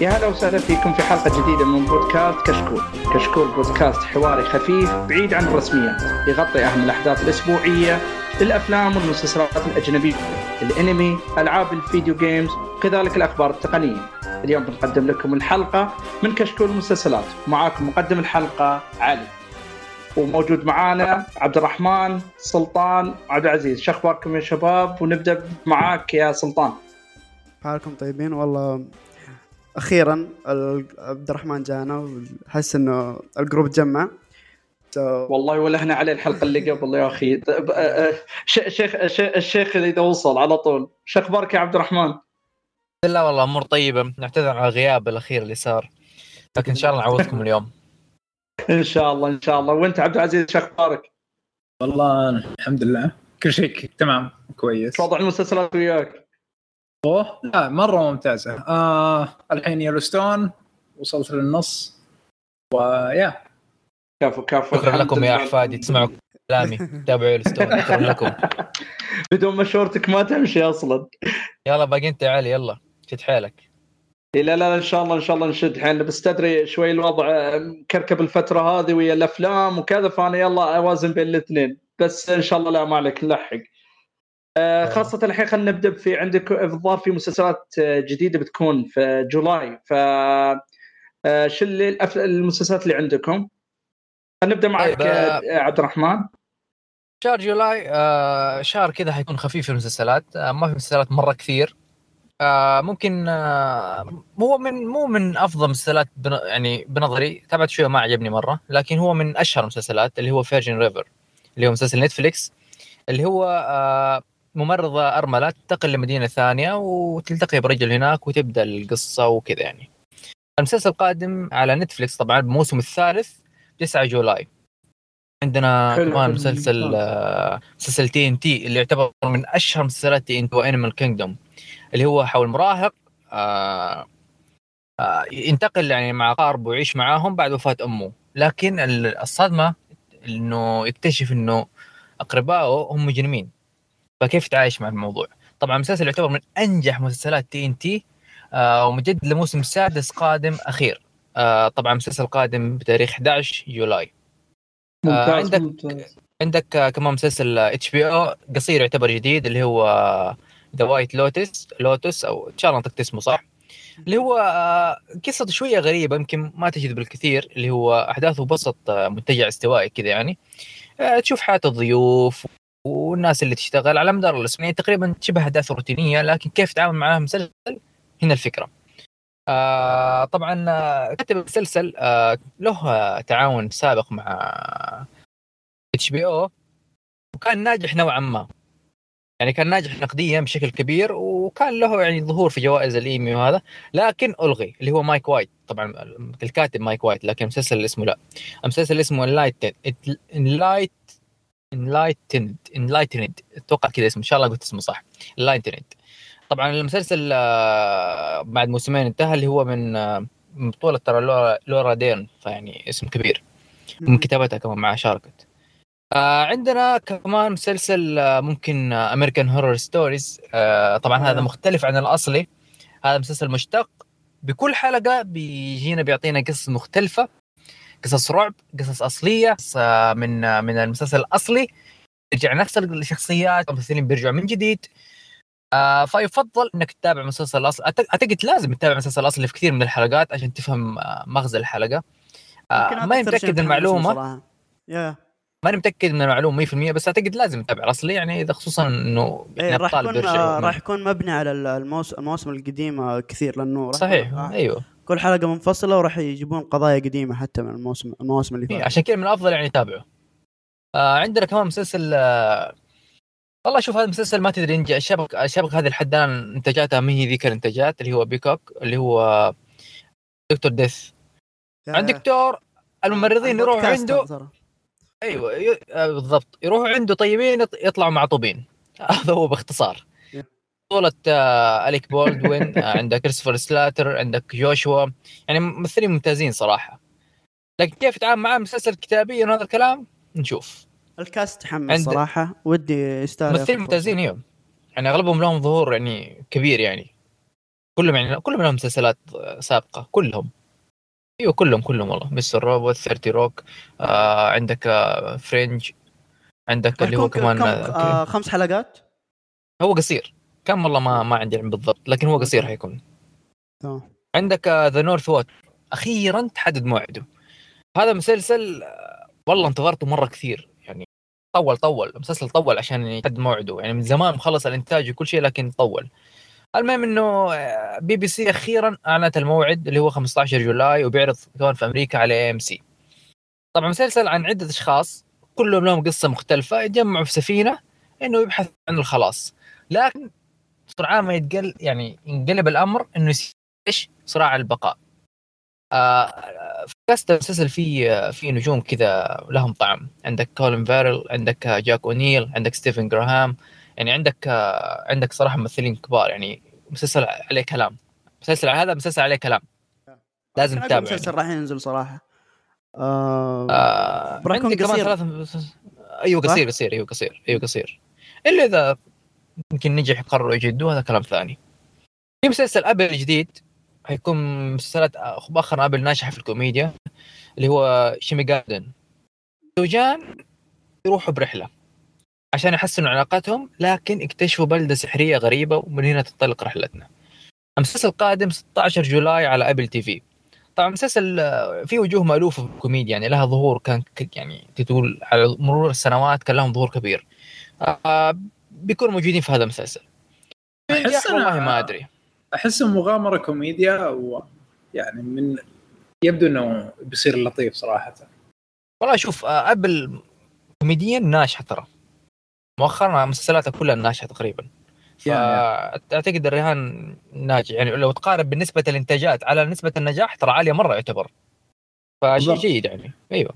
يا هلا وسهلا فيكم في حلقة جديدة من بودكاست كشكول. كشكول بودكاست حواري خفيف بعيد عن الرسميات يغطي أهم الأحداث الأسبوعية للأفلام والمسلسلات الأجنبية الأنمي ألعاب الفيديو جيمز كذلك الأخبار التقنية. اليوم بنقدم لكم الحلقة من كشكول المسلسلات معاكم مقدم الحلقة علي. وموجود معانا عبد الرحمن سلطان عبد العزيز. شو أخباركم يا شباب؟ ونبدأ معاك يا سلطان. حالكم طيبين؟ والله أخيرا عبد الرحمن جانا وحس إنه الجروب تجمع. So... والله ولهنا عليه الحلقة اللي قبل يا أخي. شيخ الشيخ اذا وصل على طول. شو أخبارك يا عبد الرحمن؟ لا والله أمور طيبة. نعتذر على الغياب الأخير اللي صار. لكن إن شاء الله نعوضكم اليوم. إن شاء الله إن شاء الله. وأنت عبد العزيز شو أخبارك؟ والله الحمد لله. كل شيء تمام كويس. وضع المسلسلات وياك؟ أوه لا مرة ممتازة. آه الحين يلوستون وصلت للنص. ويا كفو كفو شكرا لكم يا أحفادي تسمعوا كلامي. تابعوا يلوستون شكرا لكم. بدون مشورتك ما تمشي أصلا. يلا باقي انت يا علي يلا شد حيلك. لا لا لا إن شاء الله إن شاء الله نشد حيلنا. بس تدري شوي الوضع مكركب الفترة هذه ويا الأفلام وكذا فأنا يلا أوازن بين الاثنين. بس إن شاء الله لا ما عليك نلحق. آه خاصة الحين خلينا نبدأ في عندك الظاهر في مسلسلات جديدة بتكون في July. ف آه شو اللي المسلسلات اللي عندكم؟ نبدأ معك طيب عبد الرحمن. شهر July آه شهر كذا حيكون خفيف في المسلسلات آه ما في مسلسلات مرة كثير. آه ممكن آه هو من مو من أفضل المسلسلات بن يعني بنظري تابعت شوية ما عجبني مرة لكن هو من أشهر المسلسلات اللي هو Virgin River اللي هو مسلسل Netflix اللي هو آه ممرضة أرملة تنتقل لمدينة ثانية وتلتقي برجل هناك وتبدأ القصة وكذا يعني. المسلسل قادم على Netflix طبعا بموسم الثالث 9 July. عندنا كمان مسلسل مسلسل TNT اللي يعتبر من أشهر مسلسلات TNT و Animal Kingdom اللي هو حول مراهق آه آه ينتقل يعني مع اقاربه ويعيش معاهم بعد وفاة أمه. لكن الصدمة إنه يكتشف إنه أقربائه هم مجرمين. فكيف يتعايش مع الموضوع؟ طبعا المسلسل يعتبر من أنجح مسلسلات TNT ومجدد لموسم سادس قادم أخير. آه طبعا مسلسل قادم بتاريخ 11 July ممتاز آه عندك ممتاز. عندك آه كمان مسلسل HBO قصير يعتبر جديد اللي هو The White Lotus Lotus أو إن شاء الله نطقت اسمه صح. اللي هو آه قصته شوية غريبة يمكن ما تجذب الكثير اللي هو أحداثه وسط آه منتجع استوائي كذا يعني. آه تشوف حياة الضيوف والناس اللي تشتغل على مدار الأسبوع تقريبا شبه احداث روتينية لكن كيف تتعامل معها مسلسل هنا الفكرة. آه طبعا كاتب المسلسل آه له تعاون سابق مع HBO وكان ناجح نوعا ما. يعني كان ناجح نقديا بشكل كبير وكان له يعني ظهور في جوائز الإيمي وهذا لكن ألغي اللي هو مايك وايت طبعا الكاتب مايك وايت لكن المسلسل اللي اسمه لا المسلسل اسمه Enlight Enlight Enlightened Enlightened أتوقع كذا اسمه. إن شاء الله قلت اسمه صح. Enlightened طبعا المسلسل بعد موسمين انتهى اللي هو من من بطولة ترى لورا, لورا ديرن فيعني اسم كبير. من كتابتها كمان معها شاركت. آه عندنا كمان مسلسل آه ممكن American Horror Stories طبعا آه. هذا مختلف عن الأصلي. هذا مسلسل مشتق. بكل حلقة بيجينا بيعطينا قصص مختلفة. قصص رعب قصص أصلية من من المسلسل الأصلي. يرجع نفس الشخصيات الممثلين بيرجعوا من جديد. آه فيفضل إنك تتابع مسلسل الاصل أعتقد لازم تتابع المسلسل الاصلي في كثير من الحلقات عشان تفهم مغزى الحلقة. آه ماني متأكد من المعلومة. yeah. ماني متأكد من المعلومة 100% بس أعتقد لازم تتابع الأصلي. يعني إذا خصوصا إنه إيه راح يكون آه راح يكون مبني على الموس... المواسم القديمه كثير لأنه صحيح آه. أيوه. كل حلقة منفصلة وراح يجيبون قضايا قديمة حتى من الموسم المواسم اللي فاتت. عشان كذا من الافضل يعني تابعه آه عندنا كمان مسلسل آه والله شوف هذا المسلسل ما تدري ينجح الشبك الشبكه هذه لحد الآن انتاجاتها ما هي ذيك الانتاجات اللي هو بيكوك اللي هو دكتور ديث. عند دكتور الممرضين يروحوا عنده أيوه. آه بالضبط. يروحوا عنده طيبين يطلعوا معطوبين. هذا هو باختصار. بطولة آه أليك بولدوين آه عندك كريستوفر سلاتر عندك جوشوا. يعني ممثلين ممتازين صراحة. لكن كيف يتعامل معاه مسلسل كتابيا وهذا الكلام نشوف. ال cast تحمس عند... صراحة. ودي يستاهل ممثلين ممتازين أيوه يعني أغلبهم لهم ظهور يعني كبير يعني. كلهم يعني كلهم لهم مسلسلات سابقة. كلهم. أيوه كلهم كلهم والله. Mr. Robot 30 روك آه عندك آه Fringe عندك اللي هو كمان كم آه آه خمس حلقات؟ هو قصير. كم والله ما ما عندي علم بالضبط لكن هو قصير حيكون. تمام. عندك The North Water أخيرا تحدد موعده. هذا مسلسل آه، والله انتظرته مرة كثير يعني طول طول. المسلسل طول عشان يحدد موعده يعني من زمان مخلص الإنتاج وكل شيء لكن طول. المهم إنه آه، بي بي سي أخيرا أعلنت الموعد اللي هو 15 July وبيعرض كمان في أمريكا على AMC. طبعا مسلسل عن عدة أشخاص كلهم لهم قصة مختلفة يتجمعوا في سفينة إنه يبحث عن الخلاص. لكن سرعان ما يتقل يعني ينقلب الأمر إنه إيش؟ صراع البقاء. آه في cast المسلسل فيه في نجوم كذا لهم طعم، عندك كولين فيرل، عندك آه، جاك أوكونيل، عندك ستيفن جراهام، يعني عندك آه عندك صراحة ممثلين كبار يعني مسلسل عليه كلام. مسلسل هذا مسلسل عليه كلام. لازم تتابعه مسلسل يعني. راح ينزل صراحة آه آه راح يكون قصير. ثلاث أيوه؟ قصير قصير أيوه قصير أيوه قصير إلا إذا يمكن نجح يقرروا يجدوه هذا كلام ثاني. في مسلسل أبل جديد حيكون مسلسلات مؤخرا أبل ناجحة في الكوميديا اللي هو شيمي جاردن. زوجان يروحوا برحلة عشان يحسنوا علاقتهم لكن اكتشفوا بلدة سحرية غريبة ومن هنا تنطلق رحلتنا. المسلسل قادم 16 July على Apple TV. طبعا مسلسل آه، فيه وجوه مألوفة في الكوميديا يعني لها ظهور كان يعني تقول على مرور السنوات كان لهم ظهور كبير. آه بيكونوا موجودين في هذا المسلسل. أنا- والله ما أدري. احسه مغامره كوميديا ويعني من يبدو إنه بيصير لطيف صراحة. والله شوف آه Apple كوميديا ناجحة ترى. مؤخرا مسلسلاتها كلها ناجحة تقريبا. فأعتقد الرهان ناجح. يعني لو تقارن بالنسبة الانتاجات على نسبة النجاح ترى عالية مرة يعتبر. فشيء. جيد يعني. أيوه.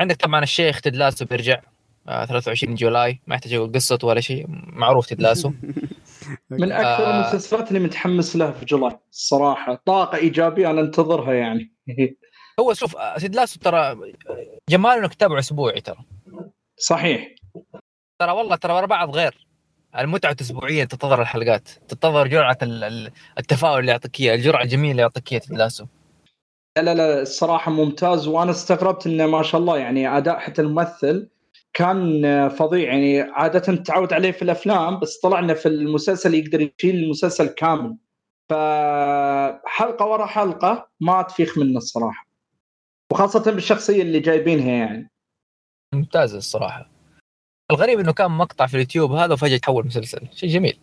عندك طبعا الشيخ تدلاسو بيرجع. 23 جولاي ما يحتاج أقول قصته ولا شيء معروف تدلاسو من أكثر آه. المسلسلات اللي متحمس لها في جولاي الصراحه طاقة إيجابية أنا أنتظرها يعني. هو شوف آه، تدلاسو ترى جمال انك تتابعه أسبوعي ترى. صحيح. ترى والله ترى ورا بعض غير. المتعة اسبوعيا تنتظر الحلقات. تنتظر جرعة ال- ال- التفاؤل اللي يعطيك إياه الجرعة الجميلة اللي يعطيك اياها تدلاسو لا لا لا الصراحه ممتاز وأنا استغربت إنه ما شاء الله يعني أداء حتى الممثل كان فظيع. يعني عادة تعود عليه في الأفلام بس طلعنا في المسلسل يقدر يشيل المسلسل كامل. فحلقة ورا حلقة ما تفيخ منه الصراحة. وخاصة بالشخصية اللي جايبينها يعني. ممتازة الصراحة. الغريب إنه كان مقطع في اليوتيوب هذا وفجأة تحول مسلسل. شيء جميل.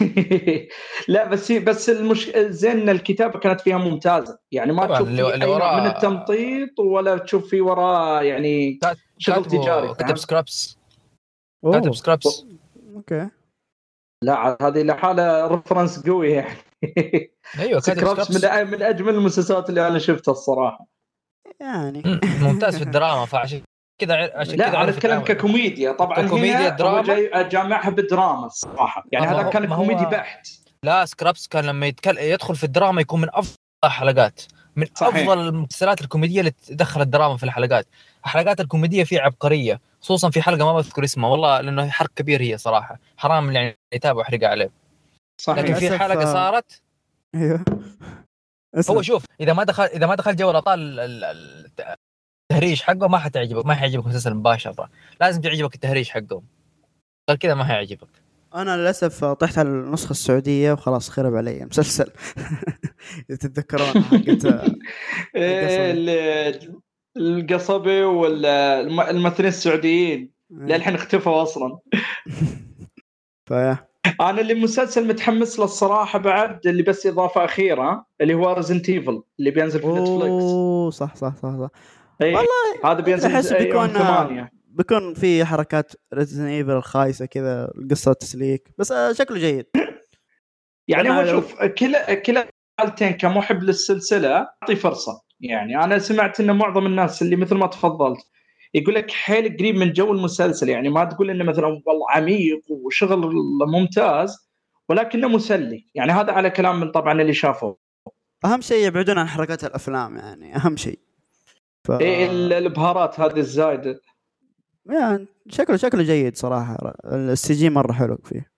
لا بس بس المش... زين إن الكتابة كانت فيها ممتازة. يعني ما طبعاً تشوف اللي- اللي وراه- من التمطيط ولا تشوف فيه وراه يعني شغل تجاري كتب؟ Scrubs كاتب Scrubs okay. لا هذه لحالة reference قوي يعني. أيوه كاتب Scrubs من من أجمل المسلسلات اللي أنا شفتها الصراحة. يعني. مم، ممتاز في الدراما فعشان كذا عشان لا كذا أنا أتكلم. ككوميديا. طبعا ككوميديا دراما؟ جاي جامعها بالدراما الصراحة. يعني هذا كان كوميدي بحت. لا Scrubs كان لما يتكل... يدخل في الدراما يكون من أفضل حلقات. من صحيح. أفضل المسلسلات الكوميدية اللي تدخل الدراما في الحلقات. الحلقات الكوميدية فيها عبقرية خصوصا في حلقة ما بذكر اسمها. والله لأنه حرق كبير هي صراحة. حرام يعني يتابع احرق عليه. لكن صحيح في للأسف، حلقة آه، صارت. أيوه. هو. شوف إذا ما دخل إذا ما دخل جو الاطال ال- ال- التهريج حقه ما حتعجبك ما حيعجبك المسلسل مباشرة. لازم تعجبك التهريج حقه غير كذا ما حيعجبك. أنا للأسف طحت على النسخة السعودية وخلاص خرب علي المسلسل. تتذكرون حقت إيه، ال- القصبي والممثلين السعوديين. للحين اختفوا أصلا. فيا أنا اللي مسلسل متحمس له الصراحة بعد اللي بس إضافة أخيرة اللي هو Resident Evil اللي بينزل في Netflix أوه صح صح صح, صح. إيه، والله هذا بينزل أحس يوم بيكون- ثمانية. بيكون في حركات Resident Evil الخايسة كذا القصة تسليك بس آه، شكله جيد. يعني أنا هو شوف كلا كلا الحالتين كمحب للسلسلة اعطي فرصة. يعني أنا سمعت إن معظم الناس اللي مثل ما تفضلت يقول لك حيل قريب من جو المسلسل. يعني ما تقول إنه مثلا والله عميق وشغل ممتاز ولكنه مسلي. يعني هذا على كلام من طبعا اللي شافوه. أهم شيء يبعدون عن حركات الأفلام يعني أهم شيء. ف... إيه ال- الابهارات هذه الزايده يعني شكله شكله جيد صراحة. ال CG مرة حلو فيه.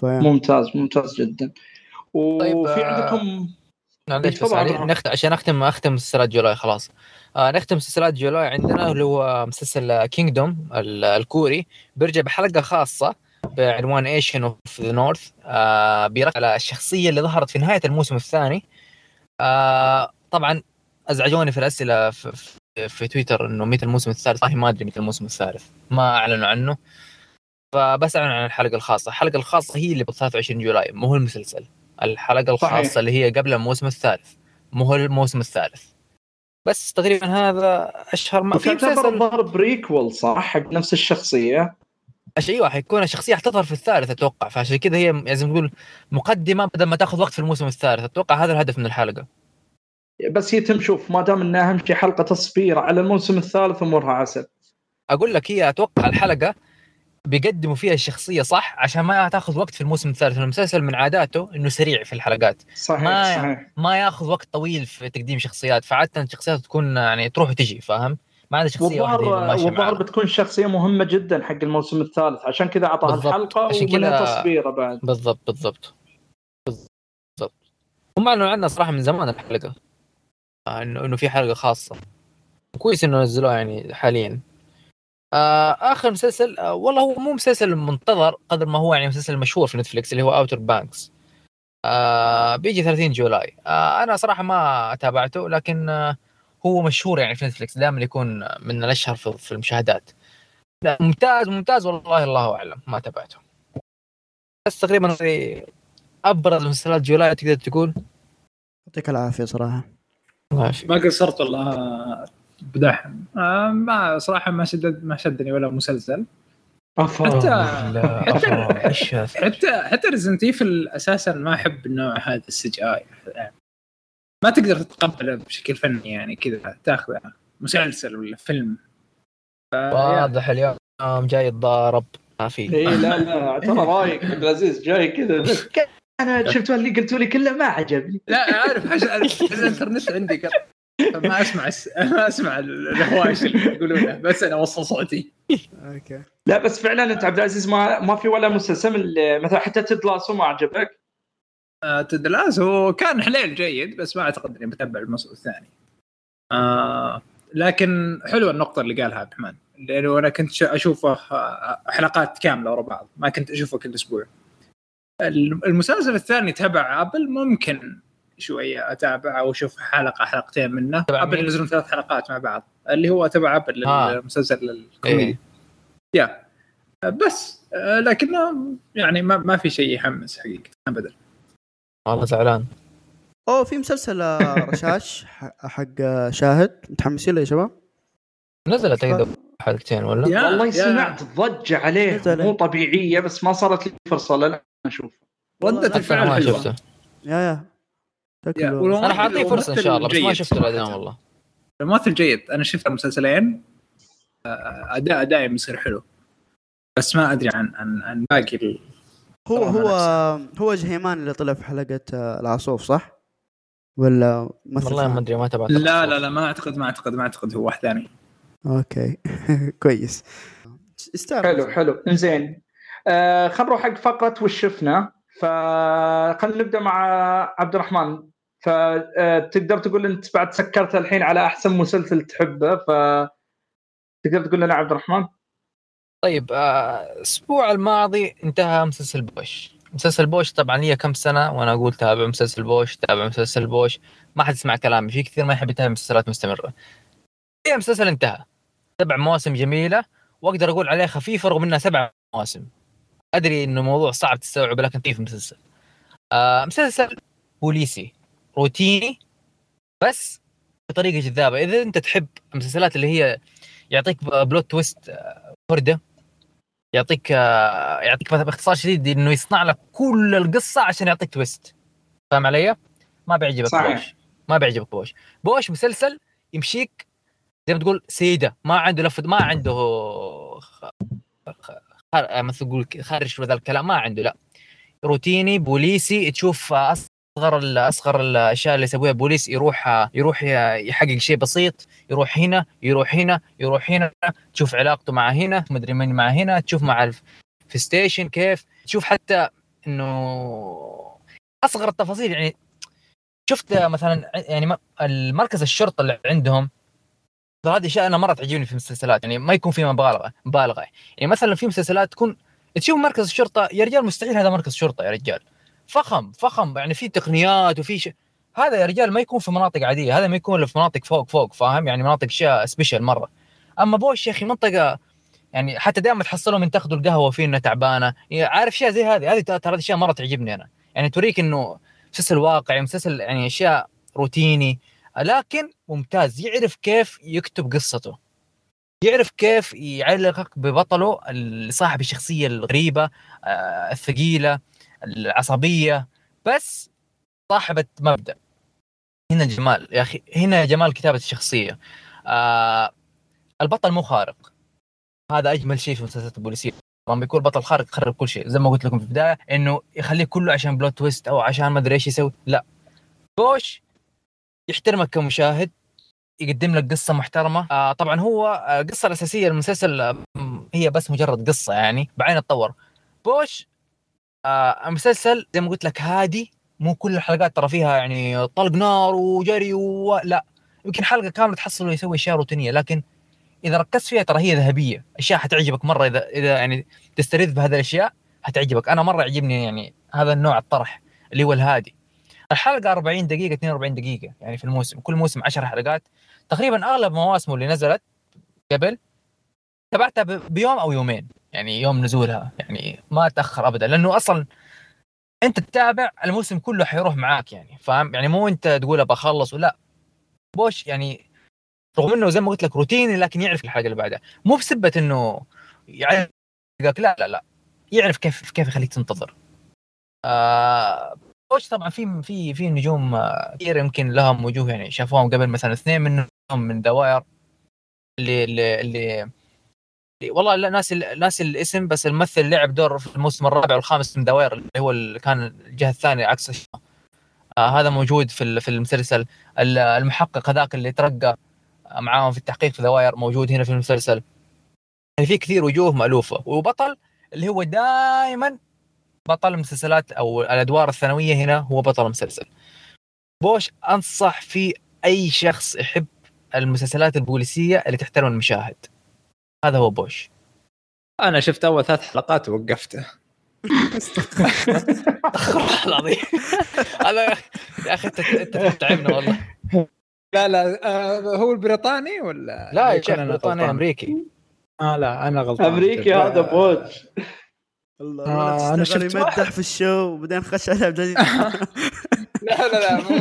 فيا. ممتاز ممتاز جدا. طيب، وفي آه، عندكم معليش بس عبد الرحمن. نخت... عشان اختم أختم مسلسلات July خلاص. آه نختم مسلسلات July عندنا اللي هو مسلسل Kingdom الكوري. بيرجع بحلقة خاصة بعنوان Ashin of the North بيركز على الشخصية اللي ظهرت في نهاية الموسم الثاني. آه طبعا أزعجوني في الأسئلة في, في, في تويتر إنه متى الموسم الثالث. صحيح ما أدري متى الموسم الثالث. ما أعلنوا عنه. فبس اعلن عن الحلقة الخاصة. الحلقة الخاصة هي اللي ب 23 July. مو هو المسلسل. الحلقة صحيح. الخاصة اللي هي قبل الموسم الثالث. مو هو الموسم الثالث. بس تقريبا هذا أشهر ما في مسلسل الظاهر بريكول صح؟ حق نفس الشخصية. أيوه حيكون الشخصية حتظهر في الثالث أتوقع. فعشان كذا هي لازم تقول مقدمة بدل ما تأخذ وقت في الموسم الثالث. أتوقع هذا الهدف من الحلقة. بس يتم شوف ما دام إنها أهم شيء حلقة تصفير على الموسم الثالث امورها عسل. أقول لك هي أتوقع الحلقة بيقدموا فيها الشخصية صح؟ عشان ما تاخذ وقت في الموسم الثالث. المسلسل من عاداته إنه سريع في الحلقات. صحيح ما- صحيح. ما ياخذ وقت طويل في تقديم شخصيات. فعادة الشخصيات تكون يعني تروح وتجي فاهم؟ ما عندها شخصية واحدة والظاهر معاها. بتكون شخصية مهمة جدا حق الموسم الثالث. عشان كذا أعطاها. الحلقة عشان كذا- تصفيره بعد. بالضبط بالضبط. بالضبط. هم أعلنوا عنها صراحة من زمان الحلقة. انه إنه في حلقة خاصة. كويس إنه نزلوها يعني حاليا. آه آخر مسلسل آه والله هو مو مسلسل منتظر قدر ما هو يعني مسلسل مشهور في Netflix اللي هو Outer Banks آه بيجي 30 July. آه أنا صراحة ما تابعته لكن آه هو مشهور يعني في Netflix دائما يكون من الأشهر في, المشاهدات. ممتاز ممتاز والله الله أعلم. ما تابعته. بس تقريبا أبرز مسلسلات July تقدر تقول؟ يعطيك العافية صراحة. ماشي. ما قصرت والله بدحم آه ما صراحة ما شدد ما شدني ولا مسلسل. أفا حتى حتى أفا،؟ حتى حتى Resident Evil أساسا ما أحب النوع هذا ال CGI يعني ما تقدر تتقبله بشكل فني يعني كذا تاخذه مسلسل ولا فيلم. واضح اليوم جاي يتضارب ما في. اي إيه، لا لا ترى رايك عبد العزيز جاي كذا. أنا شفت اللي قلتوا لي كله ما عجبني. لا عارف عشان الإنترنت عندي ما أسمع الس- ما أسمع الهوايش اللي يقولونه بس أنا اوصل صوتي. أوكي. لا بس فعلا أنت عبد العزيز ما ما في ولا مسلسل من- مثلا حتى تدلاسو ما عجبك؟ آه، تدلاس هو كان حليل جيد بس ما أعتقد إني بتابع الموسم الثاني. آه لكن حلوة النقطة اللي قالها عبد الرحمن لأنه أنا كنت أشوفه آه، حلقات كاملة ورا بعض ما كنت أشوفه كل أسبوع. المسلسل الثاني تبع أبل ممكن شوية اتابع أو أشوف حلقة حلقتين منه تبع أبل؟ ينزلون ثلاث حلقات مع بعض اللي هو تبع أبل آه. المسلسل الكوميدي إيه. يا بس لكنه يعني ما, ما في شيء يحمس حقيقة ابدا والله زعلان أوه في مسلسل آه، رشاش ح- حق آه، شاهد متحمسين له يا شباب؟ نزلت أيضا حلقتين ولا؟ والله سمعت ضجة عليه. مو طبيعية بس ما صارت لي فرصة للا أشوف. ردة والله الفعل ما حلوة. شفته يا يا. شكله أنا حاعطيه فرصة إن شاء الله بس ما شفته صراحة. والله. الممثل جيد أنا شفت المسلسلين. آه، أداء دائم يصير حلو. بس ما أدري عن عن عن باقي. هو هو نفسه. هو جهيمان اللي طلع في حلقة آه، العصوف صح؟ ولا مثل والله ما؟ أدري ما تابعت لا لا لا ما أعتقد ما أعتقد ما أعتقد هو واحد ثاني. أوكي. كويس. حلو حلو. زين آه خبروا حق فقره وش شفنا فخلينا نبدأ مع عبد الرحمن. فتقدر تقول أنت بعد سكرت الحين على أحسن مسلسل تحبه؟ ف تقدر تقول لنا عبد الرحمن؟ طيب آه، الأسبوع الماضي انتهى مسلسل بوش. مسلسل بوش طبعا لي كم سنة وأنا أقول تابع مسلسل بوش تابع مسلسل بوش. ما حد يسمع كلامي. في كثير ما يحب يتابع مسلسلات مستمرة. في مسلسل انتهى. سبع مواسم جميلة. وأقدر أقول عليه خفيفه رغم انها سبع مواسم. أدري إنه موضوع صعب تستوعبه لكن كيف مسلسل آه مسلسل بوليسي روتيني بس بطريقة جذابة إذا أنت تحب المسلسلات اللي هي يعطيك plot twist آه، فرده يعطيك آه، يعطيك مثلا باختصار شديد إنه يصنع لك كل القصة عشان يعطيك twist فاهم علي؟ ما بيعجبك صحيح. بوش ما بيعجبك بوش بوش مسلسل يمشيك زي ما تقول سيدة ما عنده لفه ما عنده. مثل تقول خارج ذا الكلام ما عنده لا. روتيني بوليسي تشوف أصغر ال- أصغر الأشياء اللي يسويها بوليس يروح يروح يحقق شيء بسيط يروح هنا يروح هنا يروح هنا تشوف علاقته مع هنا مدري من مع هنا تشوف مع في station كيف تشوف حتى إنه أصغر التفاصيل يعني شفت مثلا يعني م- المركز الشرطة اللي عندهم هذه أشياء أنا مرة تعجبني في المسلسلات يعني ما يكون في مبالغة مبالغة. يعني مثلا في مسلسلات تكون تشوف مركز الشرطة يا رجال مستحيل هذا مركز شرطة يا رجال. فخم فخم يعني في تقنيات وفي ش... هذا يا رجال ما يكون في مناطق عادية هذا ما يكون في مناطق فوق فوق فاهم؟ يعني مناطق أشياء سبيشل مرة. أما بوش يا أخي منطقة يعني حتى دائما تحصلهم تأخذوا القهوة فيه تعبانة. يعني عارف أشياء زي هذه؟ هذه ترى أشياء مرة تعجبني أنا. يعني توريك إنه مسلسل واقعي مسلسل يعني أشياء روتيني. لكن ممتاز. يعرف كيف يكتب قصته. يعرف كيف يعلقك ببطله صاحب الشخصيه الغريبة آه، الثقيلة العصبية. بس صاحبة مبدأ. هنا الجمال يا أخي هنا جمال كتابة الشخصية. آه البطل مو خارق. هذا أجمل شيء في المسلسلات البوليسيه لما بيكون بطل خارق يخرب كل شيء. زي ما قلت لكم في البداية إنه يخليه كله عشان plot twist أو عشان ما أدري إيش يسوي. لا. بوش يحترمك كمشاهد يقدم لك قصة محترمة. آه طبعا هو آه، القصة الأساسية للمسلسل آه، هي بس مجرد قصة يعني بعدين تطور بوش آه المسلسل زي ما قلت لك هادي مو كل الحلقات ترى فيها يعني طلق نار وجري و... لا. يمكن حلقة كاملة تحصله يسوي أشياء روتينية لكن إذا ركزت فيها ترى هي ذهبية. أشياء حتعجبك مرة إذا إذا يعني تستريد بهذه الأشياء حتعجبك. أنا مرة يعجبني يعني هذا النوع الطرح اللي هو الهادي. الحلقة 40 دقيقة 42 دقيقة يعني في الموسم كل موسم 10 حلقات. تقريبا أغلب مواسمه اللي نزلت قبل تابعتها ب- بيوم أو يومين يعني يوم نزولها يعني ما تأخر ابدا لأنه أصلا أنت تتابع الموسم كله حيروح معاك يعني فاهم؟ يعني مو أنت تقول ابى أخلص ولا بوش يعني رغم إنه زي ما قلت لك روتيني لكن يعرف الحلقة اللي بعدها. مو بسبة إنه يعلقك لا لا لا. يعرف كيف كيف يخليك تنتظر. آه بوش طبعا في في في نجوم آه، كثير يمكن لهم وجوه يعني شافوهم قبل مثلا اثنين منهم من The Wire اللي اللي, اللي والله لا ناسي ناسي الاسم بس الممثل لعب دور في الموسم الرابع والخامس من The Wire اللي هو اللي كان الجهة الثانية عكس. آه هذا موجود في في المسلسل. ال- المحقق هذاك اللي ترقى معاهم في التحقيق في The Wire موجود هنا في المسلسل. يعني في كثير وجوه مألوفة. وبطل اللي هو دائما بطل المسلسلات أو الأدوار الثانوية هنا هو بطل المسلسل. بوش أنصح في أي شخص يحب المسلسلات البوليسية اللي تحترم المشاهد. هذا هو بوش. أنا شفت أول ثلاث حلقات ووقفته. استغفر الله العظيم. هذا يا أخي انت أنت تعبنا والله. لا لا آه هو البريطاني ولا لا يا شيخ بريطاني؟ أمريكي. آه لا أنا غلطان. أمريكي هذا بوتش الله آه، أنا أنا شفت يمدح واحد. في الشو وبعدين خش عليها بجديد لا لا لا مو.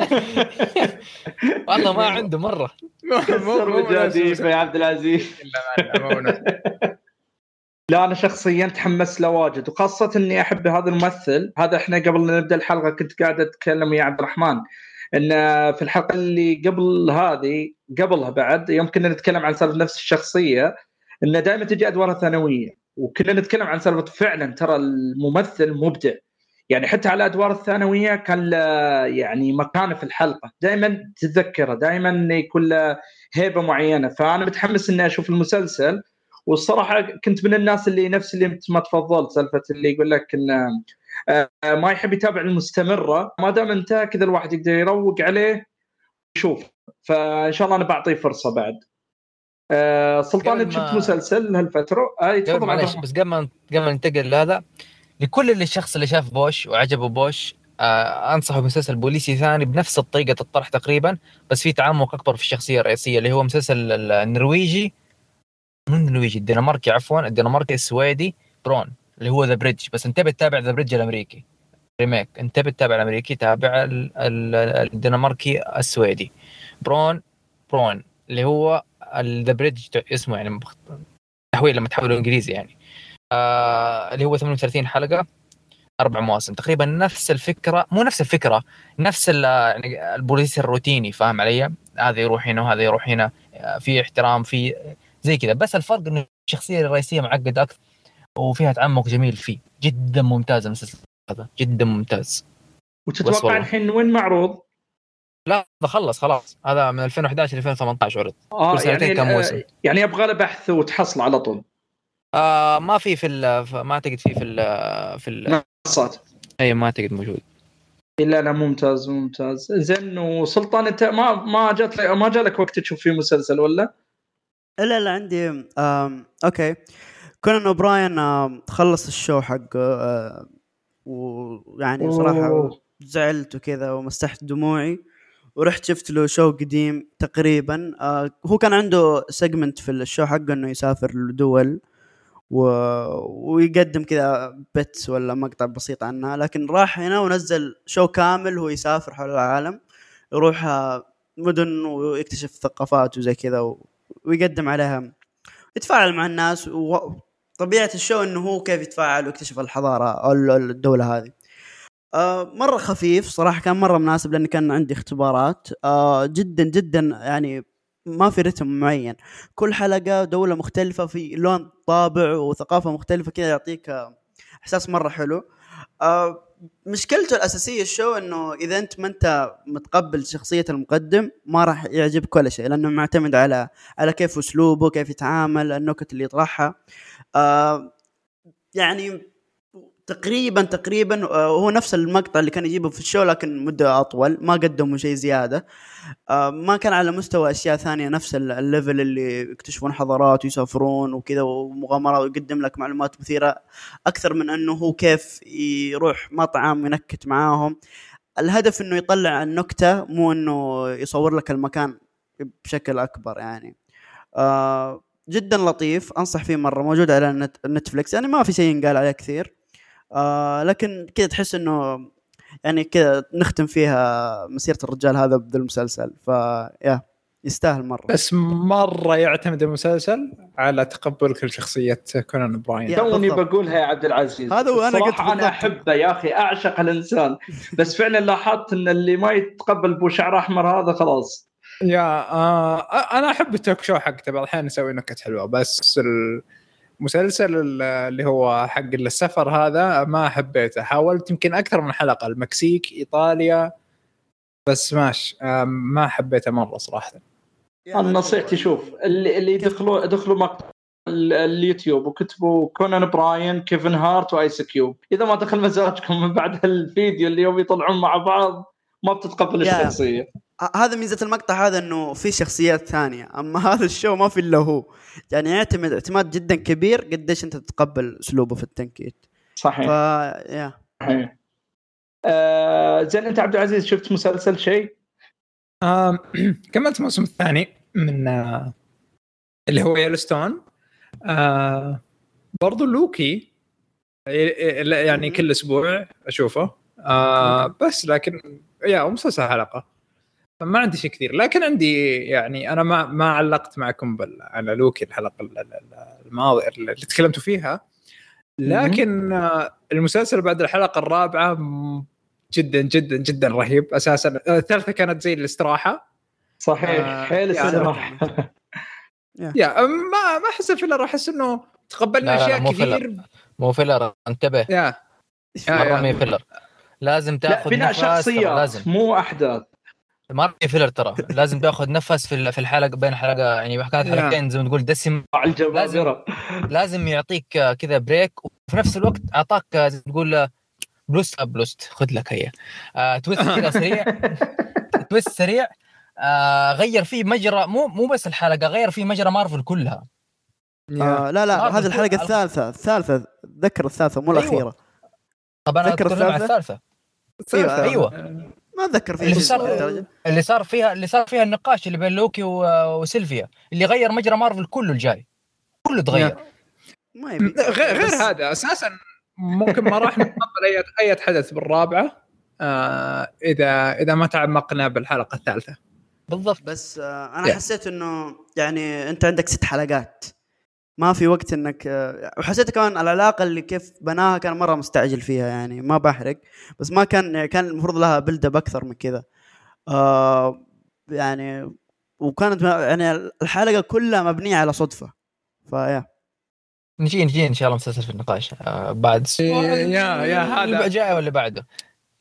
والله ما عنده مرة. مو مو يا عبد العزيز. لا،. لا أنا شخصيا تحمست له واجد وخاصة إني أحب هذا الممثل. هذا إحنا قبل لا نبدأ الحلقة كنت قاعد أتكلم ويا عبد الرحمن. إن في الحلقة اللي قبل هذه قبلها بعد يوم كنا نتكلم عن سالفة نفس الشخصية إنه دائما تجي ادوار ثانوية. وكنا نتكلم عن سالفة فعلا ترى الممثل مبدع. يعني حتى على الادوار الثانوية كان له يعني مكانة في الحلقة. دائما تتذكره دائما يكون له هيبة معينة. فأنا متحمس إني أشوف المسلسل. والصراحة كنت من الناس اللي نفس اللي ما تفضلت سالفة اللي يقول لك انه آه، ما يحب يتابع المستمرة. ما دام انتهى كذا الواحد يقدر يروق عليه ويشوف. فإن شاء الله أنا بعطيه فرصة بعد. آه، سلطان ما- شفت مسلسل هالفترة؟ آه قبل تفضل معلش. بس قبل ما قبل ما ننتقل لهذا لكل اللي الشخص اللي شاف بوش وعجبه بوش آه أنصحه بمسلسل بوليسي ثاني بنفس طريقة الطرح تقريبا بس في تعمق أكبر في الشخصية الرئيسية اللي هو مسلسل ال- النرويجي مو النرويجي الدنماركي عفوا الدنماركي السويدي برون اللي هو The Bridge بس انتبه تتابع The Bridge الأمريكي remake انتبه تتابع الأمريكي تابع ال- ال- الدنماركي السويدي برون برون اللي هو The Bridge اسمه يعني تحويل لما تحوله إنجليزي يعني آه اللي هو 38 حلقة أربع مواسم تقريبا نفس الفكرة مو نفس الفكرة نفس يعني البوليس الروتيني فاهم علي؟ هذا يروح هنا وهذا يروح هنا آه، في احترام في زي كذا بس الفرق إنه الشخصية الرئيسية معقدة أكثر وفيها تعمق جميل فيه جدا ممتاز المسلسل هذا جدا ممتاز وتتوقع. الحين وين معروض؟ لا هذا خلص خلاص. هذا من 2011 ل 2018 عرض آه كل سنتين كم آه، موسم. يعني يبغى له بحث وتحصل على طول. آه ما في في ما اعتقد في في ال في ال منصات. أي ما اعتقد موجود. لا لا ممتاز ممتاز. زين وسلطان أنت ما ما جات لك ما جالك وقت تشوف فيه مسلسل ولا؟ لا لا عندي آم okay. كونان أوبراين آم، خلص ال show حقه آه، ويعني صراحة. زعلت وكذا ومسحت دموعي. ورحت شفت له show قديم تقريبا. آه هو كان عنده segment في ال show حقه إنه يسافر لدول و... ويقدم كذا bits ولا مقطع بسيط عنها. لكن راح هنا ونزل show كامل هو يسافر حول العالم يروح آه، مدن ويكتشف ثقافات وزي كذا و... ويقدم عليها. يتفاعل مع الناس وطبيعة ال show إنه هو كيف يتفاعل ويكتشف الحضارة أو الدولة هذه. آه مرة خفيف صراحة كان مرة مناسب لأني كان عندي اختبارات. آه جدا جدا يعني ما في رتم معين. كل حلقة دولة مختلفة في لون طابع وثقافة مختلفة كذا يعطيك آه، إحساس مرة حلو. آه مشكلته الأساسية ال show إنه إذا أنت ما أنت متقبل شخصية المقدم ما راح يعجبك ولا شيء لأنه معتمد على على كيف أسلوبه كيف يتعامل النكت اللي يطرحها. آه يعني تقريبا تقريبا آه، هو نفس المقطع اللي كان يجيبه في ال show لكن مدة أطول ما قدموا شيء زيادة. آه، ما كان على مستوى أشياء ثانية نفس ال- ال level اللي يكتشفون حضارات ويسافرون وكذا ومغامرات ويقدم لك معلومات مثيرة أكثر من أنه هو كيف يروح مطعم ينكت معاهم. الهدف إنه يطلع النكتة مو إنه يصور لك المكان بشكل أكبر يعني. آه جدا لطيف أنصح فيه مرة موجود على نتفلكس يعني ما في شيء ينقال عليه كثير. آه لكن كذا تحس إنه يعني كذا نختم فيها مسيرة الرجال هذا بالمسلسل ف يا يستاهل مرة. بس مرة يعتمد المسلسل على تقبلك لشخصيه كونان براين. توني. بقولها يا عبد العزيز. هذا وأنا قلت أنا. أحبه يا أخي أعشق الإنسان. بس فعلا لاحظت إن اللي ما يتقبل بو شعر أحمر هذا خلاص. yeah آه أنا أحب ال talk show حقته بعض الأحيان يسوي نكت حلوة بس المسلسل ال- اللي هو حق السفر هذا ما حبيته. حاولت يمكن أكثر من حلقة. المكسيك إيطاليا بس ماش ما حبيته مرة صراحة. أنا نصيحتي شوف اللي اللي يدخلوا يدخلوا مقطع ال- اليوتيوب وكتبوا كونان براين كيفن هارت وآيس كيوب. إذا ما دخل مزاجكم من بعد الفيديو اللي يوم يطلعون مع بعض ما بتتقبل يا. الشخصية. هذا ميزة المقطع هذا إنه في شخصيات ثانية. أما هذا ال show ما في إلا هو. يعني يعتمد اعتماد جدا كبير قديش أنت تتقبل أسلوبه في التنكيت. ف صحيح يا صحيح. آه زين أنت عبد العزيز شفت مسلسل شيء؟ آه كملت الموسم الثاني من آه اللي هو يلستون آه برضو لوكي يعني كل أسبوع أشوفه. آه بس لكن يا مسلسل حلقة. فما عندي شيء كثير لكن عندي يعني أنا ما ما علقت معكم بال على لوكي الحلقة ال- ال- الماضيه اللي تكلمتوا فيها. لكن المسلسل بعد الحلقة الرابعة جدا جدا جدا رهيب. أساسا الثالثة كانت زي الاستراحة. صحيح. آه، حيل يعني- استراحه yeah. ما ما أحس filler أحس إنه تقبلنا أشياء كثير. مو filler انتبه. yeah. yeah. مي filler لازم لا تاخذ بناء نفس شخصيات لازم. مو أحداث. ما في filler ترى. لازم تاخذ نفس في ال- في الحلقة بين حلقة يعني كانت. حلقتين زي ما تقول دسم الجبابره لازم يعطيك كذا break وفي نفس الوقت أعطاك زي ما تقول plot twist، plot twist خذ لك هي. آه twist كذا سريع. twist سريع. آه غير فيه مجرى مو مو بس الحلقة غير فيه مجرى مارفل كلها. آه لا لا هذه الحلقة الثالثة الثالثة. تذكر الثالثة مو أيوة. الاخيره طب أنا تذكر أتكلم عن الثالثة؟ الثالثة. أيوه. أيوة. ما أتذكر في اللي صار-. اللي صار فيها اللي صار فيها النقاش اللي بين لوكي و- وسيلفيا اللي غير مجرى مارفل كله الجاي. كله تغير. ما يبي. غير غير بس- هذا أساسا ممكن ما راح نتقبل اي أي حدث بالرابعة آه اذا إذا ما تعمقنا بالحلقة الثالثة. بالضبط. بس آه أنا يا. حسيت إنه يعني أنت عندك ست حلقات. ما في وقت إنك وحسيت كمان العلاقة اللي كيف بناها كان مرة مستعجل فيها يعني ما بحرق بس ما كان يعني كان المفروض لها بلد اب أكثر من كذا. آه يعني وكانت يعني الحلقة كلها مبنية على صدفة. فيا نجي نجي إن شاء الله مسلسل في النقاش آه بعد. يا- يا هذا. اللي جاي ولا بعده؟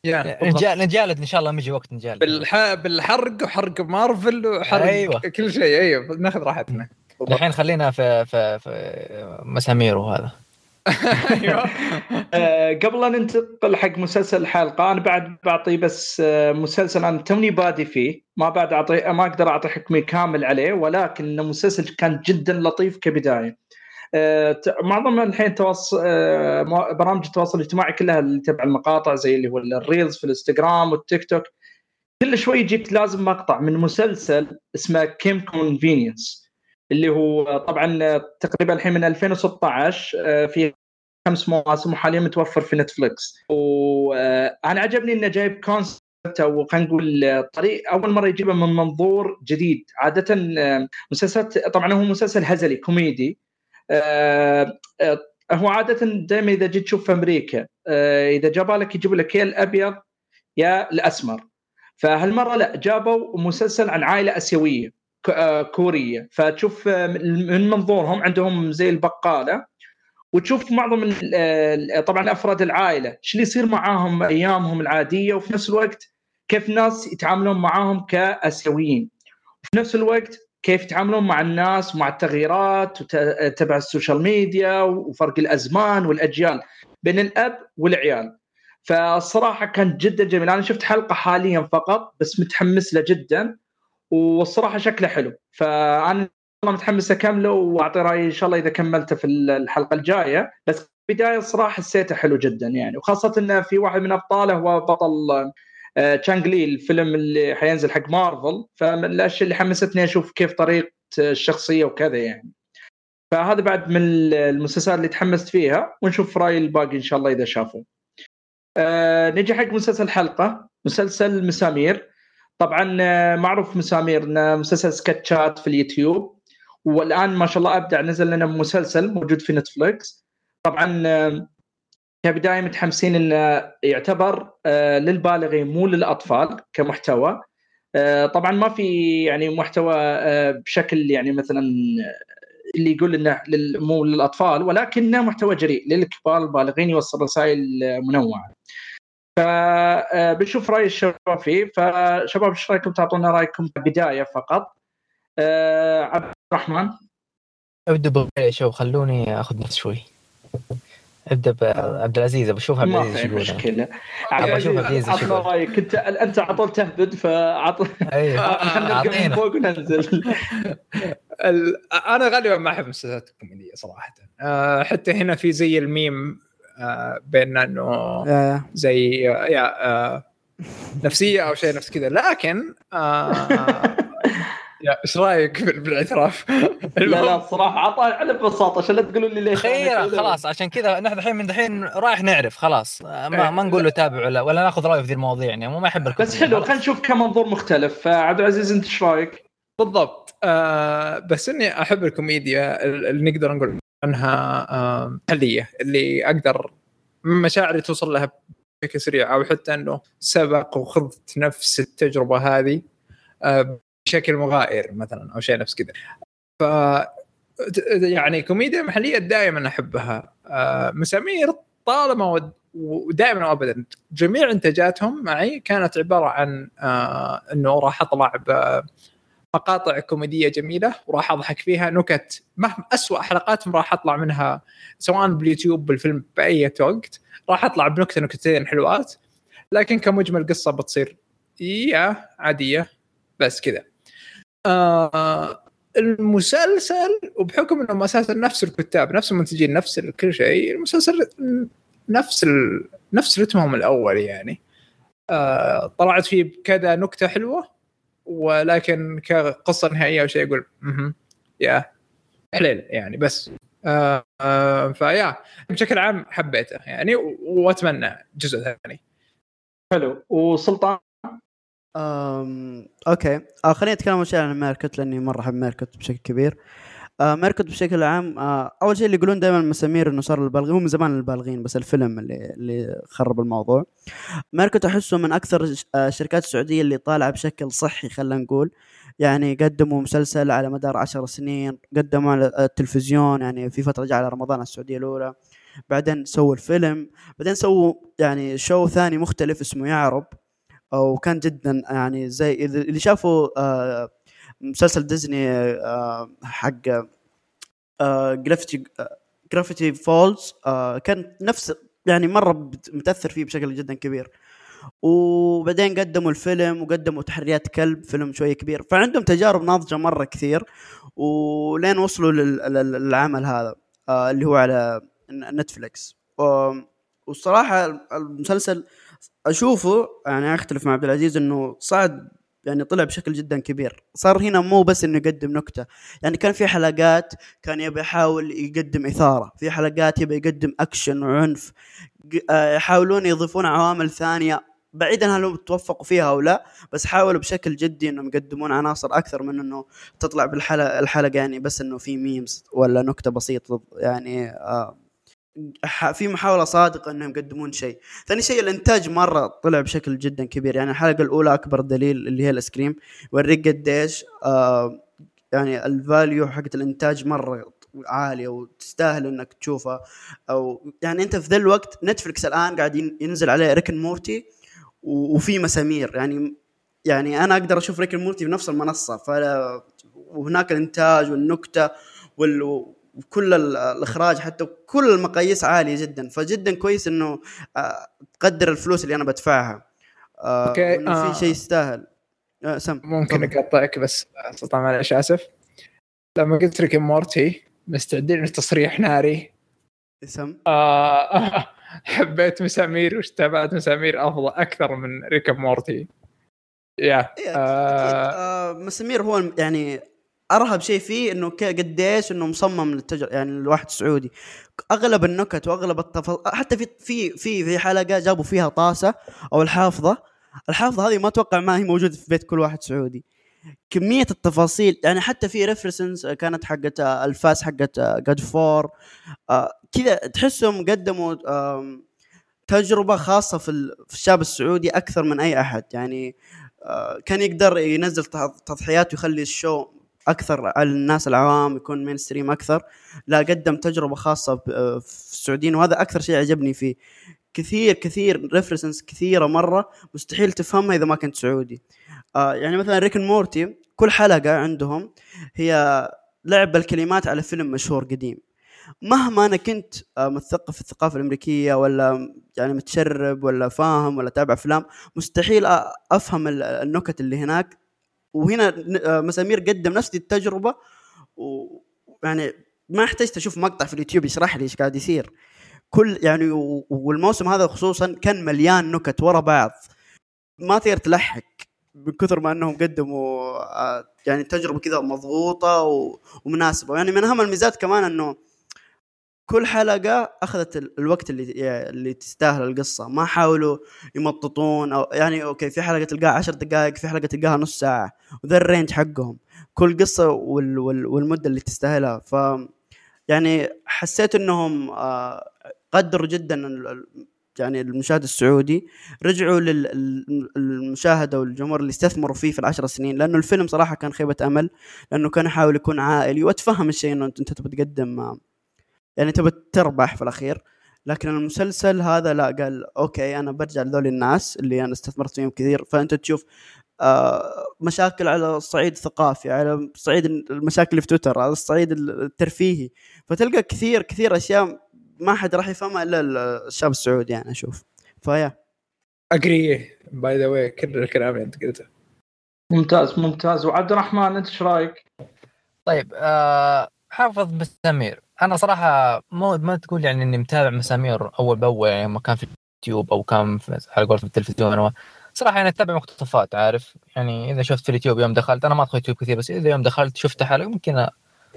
يا نجا- نجالد إن شاء الله يجي وقت نجالد. بالح... بالحرق وحرق مارفل وحرق أيوة. كل شيء. أيوه ناخذ راحتنا. الحين خلينا في في في مسامير وهذا. أيوه. آه، قبل ان ننتقل حق مسلسل الحلقة أنا بعد بعطي بس آه، مسلسل أنا توني بادي فيه. ما بعد اعطي ما أقدر أعطي حكمي كامل عليه ولكن إنه مسلسل كان جدا لطيف كبداية. آه، معظم الحين تواصل برامج التواصل الاجتماعي كلها اللي تبع المقاطع زي اللي هو ال reels في الإنستغرام والتيك توك كل شوي يجيك لازم مقطع من مسلسل اسمه Kim's Convenience اللي هو طبعا تقريبا الحين من 2016 آه، في خمس مواسم وحاليا متوفر في نتفلكس وأنا عجبني إنه جايب concept أو خلينا نقول آه، طريق أول مرة يجيبه من منظور جديد. عاده آه، مسلسلات طبعا هو مسلسل هزلي كوميدي. آه، آه، هو عاده دائما إذا جيت تشوف في أمريكا آه، إذا جابوا لك يجيبوا لك يا الابيض يا الأسمر. فهالمرة لا جابوا مسلسل عن عائلة آسيوية. آه، كورية. فتشوف آه، من منظورهم عندهم زي البقالة. وتشوف معظم آه، طبعا أفراد العائلة. إيش اللي يصير معاهم أيامهم العادية؟ وفي نفس الوقت كيف الناس يتعاملون معاهم كآسيويين. وفي نفس الوقت كيف يتعاملون مع الناس ومع التغييرات تبع السوشيال ميديا وفرق الأزمان والأجيال بين الأب والعيال. فالصراحه كان جدا جميل. أنا شفت حلقة حاليا فقط بس متحمس له جدا. والصراحة شكله حلو. فأنا متحمس اكمله وأعطي رأيي إن شاء الله إذا كملته في الحلقة الجاية. بس بدايه الصراحة حسيته حلو جدا يعني. وخاصة إنه في واحد من أبطاله هو بطل آه، تشانغ لي الفيلم اللي حينزل حق مارفل. فمن الأشياء اللي حمستني أشوف كيف طريقة الشخصية وكذا يعني. فهذا بعد من المسلسلات اللي تحمست فيها ونشوف رأي الباقي إن شاء الله إذا شافوا. آه نجي حق مسلسل حلقه مسلسل مسامير. طبعا آه، معروف مسامير إنه مسلسل سكتشات في اليوتيوب. والآن ما شاء الله أبدع نزل لنا مسلسل موجود في نتفلكس طبعا آه، كبداية متحمسين إنه يعتبر آه، للبالغين مو للأطفال كمحتوى. طبعا ما في يعني محتوى بشكل يعني مثلا اللي يقول إنه مو للأطفال ولكنه محتوى جريء للكبار البالغين يوصل رسائل منوعة. فبنشوف رأي الشباب فيه فشباب إيش رأيكم؟ تعطونا رأيكم بدايه فقط. آه، عبد الرحمن. أبدأ بغير شوف خلوني آخذ نفس شوي. أبدأ بعبد العزيز ابى أشوف عبد ما العزيز في إيش يقول مشكلة. أبغى أشوف عبد العزيز عطنا. رايك انت أنت على طول تهبد فعط خلينا فوق وننزل. ال- أنا غالبا ما أحب المسلسلات الكوميدية صراحة. آه، حتى هنا في زي الميم آه، بيننا إنه يا- زي يا آه، نفسية أو شيء نفس كذا. لكن آه، يا إيش رأيك بال- بالاعتراف؟ لا لا الصراحه عطى على ببساطة. عشان لا تقولوا لي ليش؟ خير خلاص عشان كذا نحن الحين من دحين رايح نعرف خلاص. ما, ما نقول له تابع ولا ولا ناخذ رأيه في ذي المواضيع يعني مو ما يحب بس حلو. خلينا نشوف كمنظور مختلف. فعبد العزيز انت إيش رأيك؟ بالضبط. آه بس إني أحب الكوميديا اللي نقدر نقول عنها آه محليه اللي أقدر مشاعري توصل لها بشكل سريع أو حتى إنه سبق وخضت نفس التجربة هذه آه بشكل مغاير مثلا أو شيء نفس كذا. ف يعني كوميديا محلية دائما أحبها. آه مسامير طالما ود- ودائما وابدا. جميع إنتاجاتهم معي كانت عبارة عن آه إنه راح أطلع مقاطع كوميدية جميلة وراح أضحك فيها. نكت مهما اسوء حلقاتهم راح أطلع منها سواء باليوتيوب بالفيلم بأي وقت راح أطلع بنكتة نكتتين حلوات. لكن كمجمل قصة بتصير يا عادية بس كذا. آه المسلسل وبحكم إنه أساسا نفس الكتاب نفس المنتجين نفس كل شيء المسلسل نفس ال... نفس رتمهم الأول يعني. آه طلعت فيه كذا نكتة حلوة. ولكن كقصة نهائية أو شيء يقول أها يا. حليل يعني بس. آه آه فيا بشكل عام حبيته يعني وأتمنى جزء ثاني. حلو. وسلطان؟ أم... okay. آه خليني أتكلم أول شيء عن ميركوت لأني مرة أحب ميركوت بشكل كبير. ميركوت بشكل عام آه أول شيء اللي يقولون دائما مسامير انه صار للبالغين هو من زمان للبالغين بس الفيلم اللي اللي خرب الموضوع. ميركوت أحسه من أكثر آه الشركات السعودية اللي طالعة بشكل صحي خلينا نقول. يعني قدموا مسلسل على مدار عشر سنين قدموا على التلفزيون يعني في فترة جاء على رمضان السعودية الأولى. بعدين سووا الفيلم. بعدين سووا يعني show ثاني مختلف اسمه يعرب وكان جدا يعني زي اللي شافوا آه، مسلسل ديزني آه، حق آه، Gravity آه، Gravity Falls كان نفس يعني مرة متأثر فيه بشكل جدا كبير. وبعدين قدموا الفيلم وقدموا تحريات كلب فيلم شوية كبير. فعندهم تجارب ناضجة مرة كثير ولين وصلوا لل- لل- للعمل هذا آه اللي هو على ن- نتفليكس و- والصراحه المسلسل أشوفه يعني أختلف مع عبد العزيز إنه صعد يعني طلع بشكل جدا كبير. صار هنا مو بس إنه يقدم نكتة يعني كان في حلقات كان يبي يحاول يقدم إثارة في حلقات يبي يقدم أكشن وعنف آه، يحاولون يضيفون عوامل ثانية. بعيدا هل هم توفقوا فيها أو لا بس حاولوا بشكل جدي إنهم يقدمون عناصر أكثر من إنه تطلع بالحلقة الحلقة يعني بس إنه في memes ولا نكتة بسيطة يعني آه. في محاولة صادقة إنهم يقدمون شيء. ثاني شيء الإنتاج مرة طلع بشكل جدا كبير. يعني الحلقة الأولى أكبر دليل اللي هي الاسكريم يوريك قديش آه يعني ال value حقت الإنتاج مرة عالية وتستاهل إنك تشوفها. أو يعني أنت في ذا الوقت نتفلكس الآن قاعد ين- ينزل عليه Rick and Morty وفي مسامير. يعني يعني أنا أقدر أشوف Rick and Morty بنفس المنصة. ف وهناك الإنتاج والنكتة وال وكل ال- الإخراج حتى كل المقاييس عالية جدا. فجدا كويس إنه آه، تقدر الفلوس اللي أنا بدفعها. آه okay، وإنه آه. في شيء يستاهل. آه سم ممكن. اقطعك بس طبعا معلش آسف. لما قلت Rick and Morty مستعدين لتصريح ناري. سم. آه حبيت مسامير وتابعت مسامير أفضل أكثر من Rick and Morty yeah، أكيد. آه. آه مسامير هو يعني أرهب شيء فيه إنه قديش إنه مصمم للتجر يعني الواحد السعودي. أغلب النكت وأغلب التفاصيل حتى في في في في حلقة جابوا فيها طاسة أو الحافظة. الحافظة هذه ما أتوقع ما هي موجودة في بيت كل واحد سعودي. كمية التفاصيل يعني حتى في references كانت حقت آه، الفاس حقت God of War كذا تحسهم قدموا تجربة خاصة في ال- في الشاب السعودي أكثر من أي أحد. يعني آه، كان يقدر ينزل تض- تضحيات ويخلي ال show أكثر الناس العوام يكون mainstream أكثر؟ لا قدم تجربة خاصة في السعوديين وهذا أكثر شيء عجبني فيه. كثير كثير references كثيرة مرة مستحيل تفهمها إذا ما كنت سعودي. آه يعني مثلا Rick and Morty كل حلقة عندهم هي لعب الكلمات على فيلم مشهور قديم. مهما أنا كنت آه، مثقف في الثقافة الأمريكية ولا يعني متشرب ولا فاهم ولا تابع أفلام مستحيل أفهم ال- النكت اللي هناك. وهنا آه، مسامير قدم نفس التجربة ويعني ما احتجت أشوف مقطع في اليوتيوب يشرح لي إيش قاعد يصير. كل يعني والموسم هذا خصوصا كان مليان نكت ورا بعض. ما تقدر تلحق من كثر ما إنهم قدموا آه، يعني تجربة كذا مضغوطة ومناسبة. يعني من أهم الميزات كمان إنه كل حلقة أخذت ال- الوقت اللي اللي تستاهل القصة. ما حاولوا يمططون أو يعني okay في حلقة تلقاها عشر دقائق في حلقة تلقاها نص ساعة. وذا ال range حقهم. كل قصة وال وال والمدة اللي تستاهلها. ف يعني حسيت إنهم آه، قدروا جدا يعني المشاهد السعودي. رجعوا للمشاهده والجمهور اللي استثمروا فيه في العشر سنين. لأنه الفيلم صراحة كان خيبة أمل. لأنه كان يحاول يكون عائلي. وأتفهم الشيء إنه انت تبي تقدم آه، يعني تبي تربح في الأخير. لكن المسلسل هذا لا قال أوكي أنا برجع لذول الناس اللي أنا استثمرت فيهم كثير. فأنت تشوف آه، مشاكل على الصعيد الثقافي على صعيد المشاكل اللي في تويتر على الصعيد الترفيهي. فتلقى كثير كثير أشياء ما حد راح يفهمها إلا الشاب السعودي يعني أشوف. ف yeah. agree by the way كل الكلام اللي أنت قلته. ممتاز ممتاز. وعبد الرحمن أنت إيش رأيك؟ طيب آه حافظ مسامير أنا صراحة مو ما تقول يعني إني متابع مسامير أول بأول يعني ما كان في اليوتيوب أو كان في على قولة في التلفزيون أو صراحة يعني أتابع مقتطفات عارف؟ يعني إذا شفت في اليوتيوب يوم دخلت أنا ما أدخل يوتيوب كثير بس إذا يوم دخلت شفت حلقة ممكن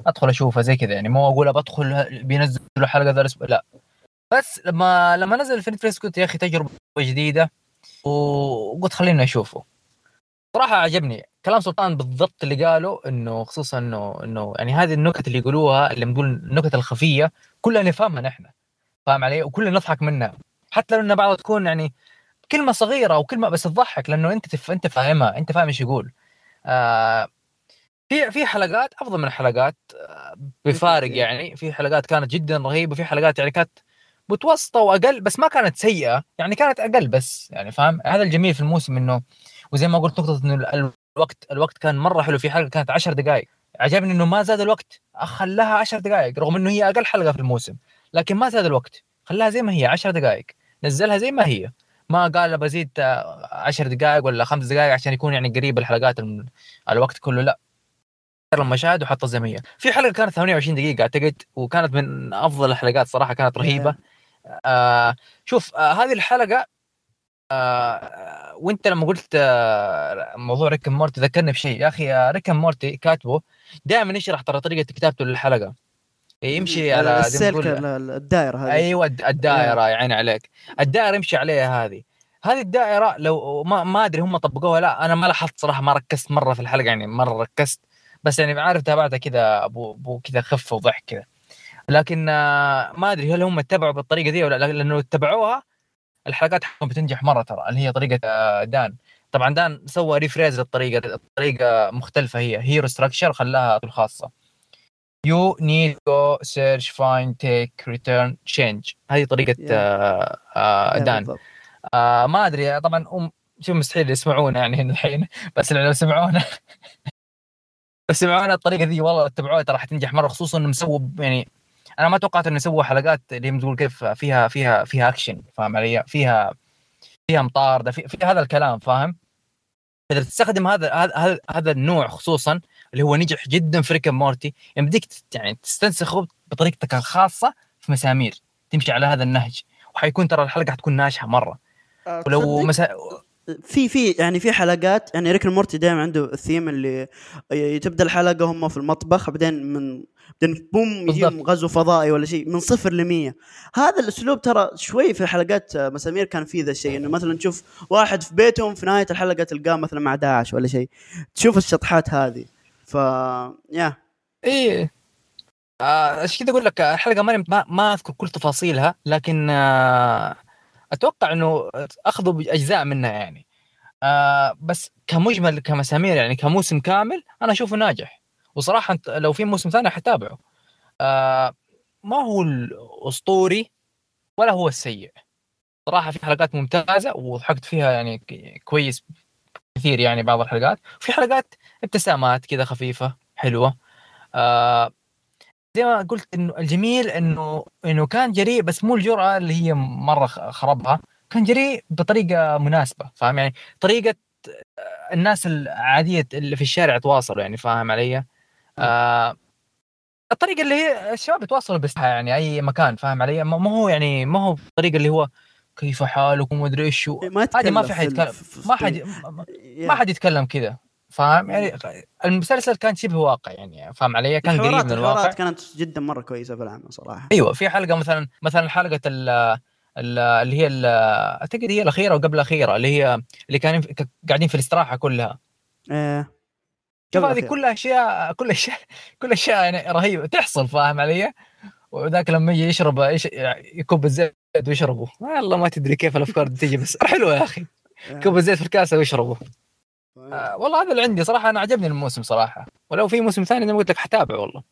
أدخل أشوفها زي كذا يعني مو أقول بدخل بينزلوا حلقة ذا الأسبوع لا. بس لما لما نزل في نتفلكس قلت يا أخي تجربة جديدة وقلت خليني أشوفه. صراحة عجبني. كلام سلطان بالضبط اللي قاله إنه خصوصا إنه إنه يعني هذه النكت اللي يقولوها اللي نقول النكت الخفية كلها نفهمها نحن. فاهم علي؟ وكلنا نضحك منها. حتى لو انها بعضها تكون يعني كلمة صغيرة أو كلمة بس تضحك لأنه أنت تف... أنت فاهمها أنت فاهم إيش يقول. آه في في حلقات أفضل من حلقات آه بفارق يعني. في حلقات كانت جدا رهيبة في حلقات يعني كانت متوسطة وأقل بس ما كانت سيئة. يعني كانت أقل بس يعني فاهم؟ هذا الجميل في الموسم إنه وزي ما قلت نقطة إنه الوقت الوقت كان مرة حلو في حلقة كانت 10 دقائق عجبني إنه ما زاد الوقت خلاها 10 دقائق رغم إنه هي أقل حلقة في الموسم لكن ما زاد الوقت خلاها زي ما هي 10 دقائق نزلها زي ما هي. ما قال بزيد 10 دقائق ولا 5 دقائق عشان يكون يعني قريب الحلقات الوقت كله لا. المشاهد وحطها زي ما هي. في حلقة كانت 28 دقيقة أعتقد وكانت من أفضل الحلقات صراحة كانت رهيبة. آه شوف آه هذه الحلقة آه وانت لما قلت آه موضوع Rick and Morty ذكرني بشيء. يا أخي آه Rick and Morty كاتبه دائما يشرح ترى طريقة كتابته للحلقة. يمشي على ال circle الدائرة هذه. أيوه الد- الدائرة يا عيني عليك. الدائرة يمشي عليها هذه. هذه الدائرة لو ما ما أدري هم طبقوها لا أنا ما لاحظت صراحة ما ركزت مرة في الحلقة يعني مرة ركزت. بس يعني عارف تابعتها كذا أبو أبو كذا خفه وضحك كذا. لكن آه، ما أدري هل هم اتبعوا بالطريقة دي ولا لا لأنه اتبعوها الحلقات حقهم بتنجح مرة ترى اللي هي طريقة آه، دان. طبعا دان سوى rephrase للطريقة الطريقة مختلفة هي hero structure خلاها الخاصه you need go search find take return change هذه طريقة Yeah. آه آه Yeah, دان. بالضبط. آه ما أدري طبعا أم شوف مستحيل يسمعونا يعني هنا الحين بس لو سمعونا. لو سمعونا الطريقة ذي والله اتبعوها ترى حتنجح مرة خصوصا انه مسوي يعني أنا ما توقعت إنه يسووا حلقات اللي تقول كيف فيها فيها فيها اكشن فاهم علي؟ فيها فيها مطارده في, في هذا الكلام فاهم؟ إذا تستخدم هذا هذا هذا- النوع خصوصا اللي هو نجح جدا في ريك مورتي تت- يعني تستنسخه بطريقتك الخاصة في مسامير تمشي على هذا النهج وحيكون ترى الحلقة حتكون ناجحة مرة آه، ولو؟ مسا... في في يعني في حلقات يعني ريك مورتي دائما عنده الثيم اللي تبدا الحلقة هم في المطبخ بعدين من بعدين boom يجيهم. غزو فضائي ولا شيء من صفر ل 100 هذا الأسلوب ترى شوي في حلقات آه، مسامير كان في ذا الشيء إنه مثلا تشوف واحد في بيتهم في نهاية الحلقة تلقاه مثلا مع داعش ولا شيء. تشوف الشطحات هذه. ف يا. إيه. آه، عشان كذا أقول لك؟ الحلقة ما, ما أذكر كل تفاصيلها لكن آه أتوقع إنه أخذوا بأجزاء منها يعني. آه بس كمجمل كمسامير يعني كموسم كامل أنا أشوفه ناجح. وصراحة لو في موسم ثاني حتابعه. آه ما هو الأسطوري ولا هو السيء. صراحة في حلقات ممتازة وضحكت فيها يعني كويس كثير يعني بعض الحلقات. في حلقات ابتسامات كذا خفيفة حلوة. آه زي ما قلت إنه الجميل إنه إنه كان جريء بس مو الجرأة اللي هي مرة خربها كان جريء بطريقة مناسبة فاهم يعني طريقة آه، الناس العادية اللي في الشارع يتواصلوا يعني فاهم علي؟ آه الطريقة اللي هي الشباب يتواصلوا بس يعني أي مكان فاهم علي؟ ما هو يعني ما هو الطريقة اللي هو كيف حالكم ومدري إيش و- ما هذه ما في حد يتكلم ما حد ما حد يتكلم كذا فاهم؟ يعني المسلسل كان شبه واقع يعني فاهم علي؟ كان قريب من الواقع. كانت جدا مرة كويسة في العمل صراحة. أيوه في حلقة مثلا مثلا حلقة ال ال- اللي هي أعتقد هي الأخيرة وقبل الأخيرة اللي هي اللي كانوا قاعدين في الاستراحة كلها. إيه. شوف هذه. كلها اشياء كل اشياء كل أشياء يعني رهيبة. تحصل فاهم علي؟ وذاك لما يجي يشرب يش- يكب الزيت ويشربه. والله ما تدري كيف الأفكار دي تيجي بس حلوة يا أخي. إيه. كب الزيت في الكاسة ويشربه. آه والله هذا اللي عندي صراحة أنا عجبني الموسم صراحة ولو في موسم ثاني ما قلت لك حتابع والله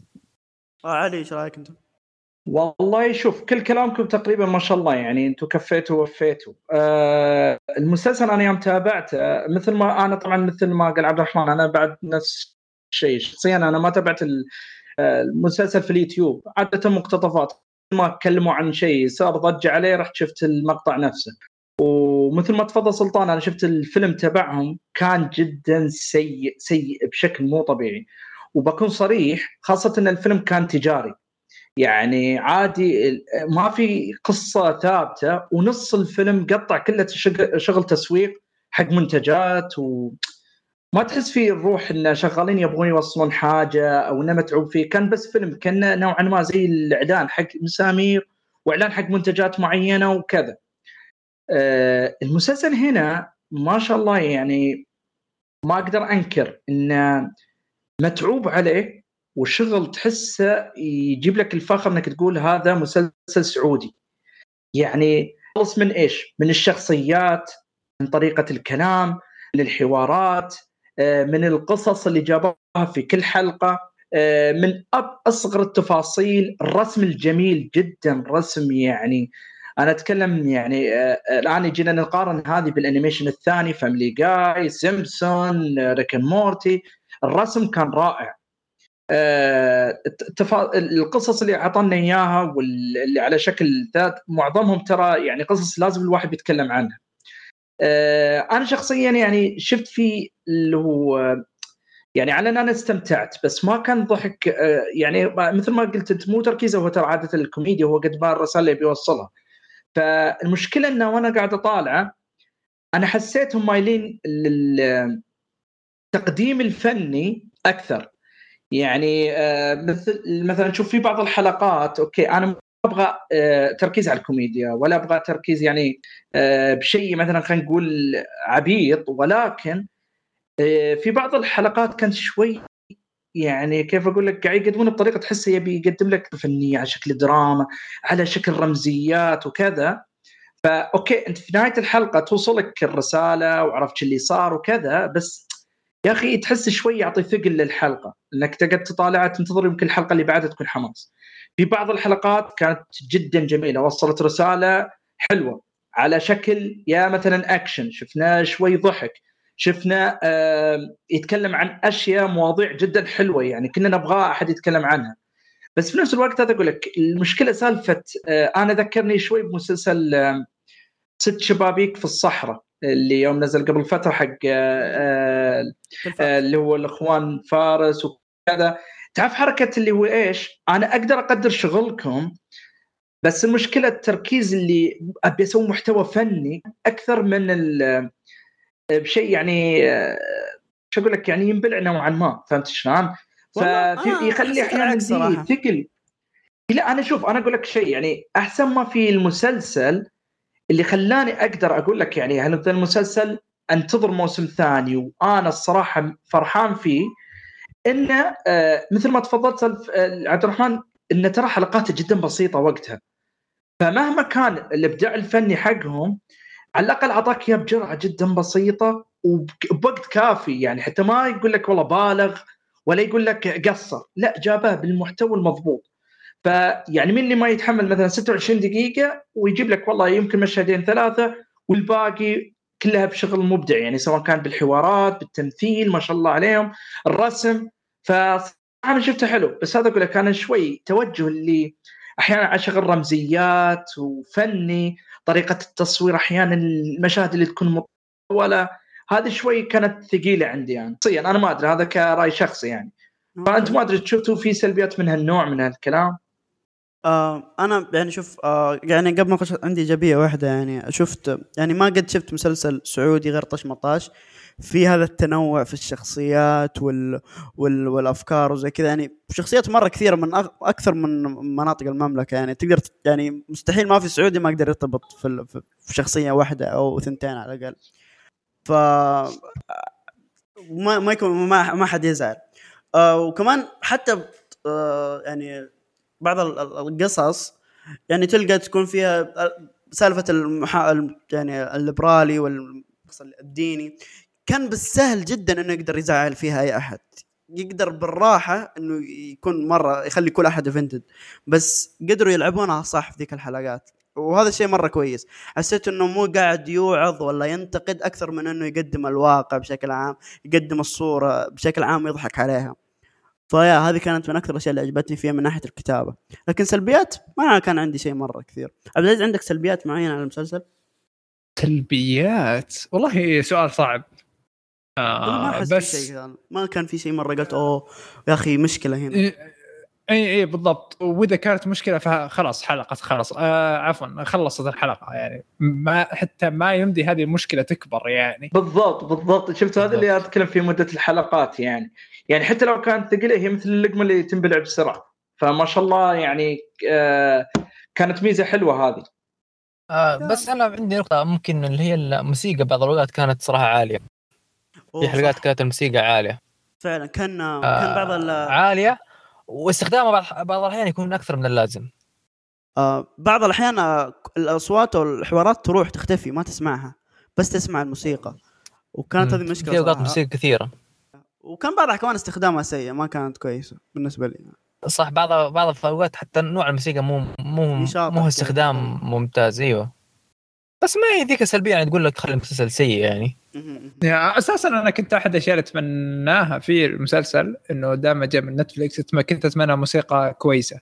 آه علي إيش رأيك أنت؟ والله شوف كل كلامكم تقريبا ما شاء الله يعني أنتم كفيتوا ووفيتوا. آه المسلسل أنا يوم تابعته آه، مثل ما أنا طبعا مثل ما قال عبد الرحمن أنا بعد نفس الشيء شخصيا أنا ما تابعت آه، المسلسل في اليوتيوب عادة مقتطفات ما تكلموا عن شيء صار ضجة عليه رحت شفت المقطع نفسه. ومثل ما تفضل سلطان أنا شفت الفيلم تبعهم كان جدا سيء سيء بشكل مو طبيعي. وبكون صريح خاصة إن الفيلم كان تجاري. يعني عادي ما في قصة ثابتة ونص الفيلم قطع كله شغل, تسويق حق منتجات و ما تحس فيه الروح إن شغالين يبغون يوصلون حاجة أو إنه متعوب فيه كان بس فيلم كان نوعا ما زي الإعلان حق مسامير وإعلان حق منتجات معينة وكذا. آه المسلسل هنا ما شاء الله يعني ما أقدر أنكر إنه متعوب عليه وشغل تحسه يجيب لك الفخر إنك تقول هذا مسلسل سعودي. يعني خلص من إيش؟ من الشخصيات، من طريقة الكلام، للحوارات، آه، من القصص اللي جابوها في كل حلقة، آه، من أب أصغر التفاصيل، الرسم الجميل جدا، رسم يعني أنا أتكلم يعني آه، الآن يجينا نقارن هذه بال animation الثاني فاميلي جاي، سيمبسون، ريك مورتي، الرسم كان رائع. آه، التفا... القصص اللي أعطانا إياها واللي على شكل ذات معظمهم ترى يعني قصص لازم الواحد يتكلم عنها. آه، أنا شخصيا يعني شفت في اللي هو يعني على أن أنا استمتعت بس ما كان ضحك آه، يعني مثل ما قلت انت مو تركيزه هو ترى عادة الكوميديا هو قد ما الرسالة اللي بيوصلها. فالمشكلة انه وأنا قاعد أطالعه أنا حسيتهم مايلين للتقديم الفني أكثر. يعني آه، مثل مثلا شوف في بعض الحلقات okay أنا أبغى آه، تركيز على الكوميديا ولا أبغى تركيز يعني آه، بشيء مثلا خلينا نقول عبيط ولكن في بعض الحلقات كانت شوي يعني كيف أقول لك؟ قاعد يقدمون بطريقة تحسه يبي يقدم لك فنيه على شكل دراما على شكل رمزيات وكذا. ف okay أنت في نهاية الحلقة توصلك الرسالة وعرفت اللي صار وكذا بس يا أخي تحس شوي يعطي ثقل للحلقة إنك تقعد تطالعها تنتظر يمكن الحلقة اللي بعدها تكون حماس. في بعض الحلقات كانت جدا جميلة وصلت رسالة حلوة على شكل يا مثلا اكشن شفنا شوي ضحك. شفنا يتكلم عن أشياء مواضيع جدا حلوة يعني كنا نبغى أحد يتكلم عنها. بس في نفس الوقت هذا أقول لك المشكلة سالفة آه أنا ذكرني شوي بمسلسل ست شبابيك في الصحراء اللي يوم نزل قبل فترة حق آه، آه، اللي هو الأخوان فارس وكذا. تعرف حركة اللي هو إيش؟ أنا أقدر أقدر شغلكم بس المشكلة التركيز اللي أبي أسوي محتوى فني أكثر من بشيء يعني آه، شو أقول لك يعني ينبلع نوعا ما فهمت شلون؟ فيخلي أحيانا ثقل. لا أنا شوف أنا أقول لك شيء يعني أحسن ما في المسلسل اللي خلاني أقدر أقول لك يعني هذا المسلسل أنتظر موسم ثاني وأنا الصراحة فرحان فيه إنه آه مثل ما تفضلت آه، عبد الرحمن انه ترى حلقاته جدا بسيطة وقتها. فمهما كان الإبداع الفني حقهم على الأقل أعطاك إياه بجرعة جدا بسيطة وبوقت كافي يعني حتى ما يقول لك والله بالغ ولا يقول لك قصر لا جابه بالمحتوى المضبوط. فيعني مين اللي ما يتحمل مثلا 26 دقيقة ويجيب لك والله يمكن مشهدين ثلاثة والباقي كلها بشغل مبدع يعني سواء كان بالحوارات بالتمثيل ما شاء الله عليهم الرسم. فانا شفته حلو بس هذا أقول لك أنا شوي توجه اللي أحيانا على شغل رمزيات وفني طريقة التصوير أحيانا المشاهد اللي تكون مطولة. هذه شوي كانت ثقيلة عندي يعني. شخصيا أنا ما أدري هذا كرأي شخصي يعني. فأنت ما أدري شفتوا في سلبيات من هالنوع من هالكلام؟ آه أنا يعني شوف آه يعني قبل ما أخش عندي إيجابية واحدة يعني. شفت يعني ما قد شفت مسلسل سعودي غير طش مطاش في هذا التنوع في الشخصيات وال وال والأفكار وزي كذا. يعني شخصيات مرة كثيرة من أكثر من مناطق المملكة. يعني تقدر يعني مستحيل ما في سعودي ما يقدر يرتبط في, في شخصية واحدة أو ثنتين على الأقل. ف ما ما يكون ما, ما حد يزعل. آه وكمان حتى آه يعني بعض القصص يعني تلقى تكون فيها سالفة المحا... يعني الليبرالي والديني كان بالسهل جدا إنه يقدر يزعل فيها أي أحد. يقدر بالراحة إنه يكون مرة يخلي كل أحد اوفندد بس قدروا يلعبونها صح في ذيك الحلقات. وهذا الشيء مرة كويس. حسيت إنه مو قاعد يوعظ ولا ينتقد أكثر من إنه يقدم الواقع بشكل عام يقدم الصورة بشكل عام يضحك عليها. فيا هذه كانت من أكثر الأشياء اللي عجبتني فيها من ناحية الكتابة. لكن سلبيات ما كان عندي شيء مرة كثير. عبد العزيز عندك سلبيات معينة على المسلسل؟ سلبيات؟ والله سؤال صعب. آه ما بس شيء ما كان في شيء مرة قلت أوه يا أخي مشكلة هنا. إيه اي اي بالضبط. وإذا كانت مشكلة فخلاص حلقه خلاص. آه عفوا خلصت الحلقة يعني. ما حتى ما يمدي هذه المشكلة تكبر يعني. بالضبط بالضبط. شفت هذا اللي أتكلم في مدة الحلقات يعني. يعني حتى لو كانت ثقيلة هي مثل اللقمة اللي تنبلع بسرعة. فما شاء الله يعني آه كانت ميزة حلوة هذه. آه بس أنا عندي نقطة ممكن اللي هي الموسيقى بعض الأوقات كانت صراحة عالية. في حلقات كانت الموسيقى عالية. فعلا كان آه كان بعض عالية واستخدامه بعض بعض الأحيان يكون أكثر من اللازم. آه بعض الأحيان آه، الأصوات والحوارات تروح تختفي ما تسمعها بس تسمع الموسيقى. وكانت هذه مشكلة في أوقات موسيقى كثيرة. وكان بعضها كمان استخدامها سيء ما كانت كويسة بالنسبة لي. صح بعض بعض الاوقات حتى نوع الموسيقى مو مو مو استخدام ممتاز أيوه. بس ما هي ذيك سلبية يعني تقول لك خلي المسلسل سيء يعني. يعني أساسا أنا كنت أحد الأشياء اللي أتمناها في المسلسل إنه دام جاء من نتفلكس كنت أتمنى موسيقى كويسة.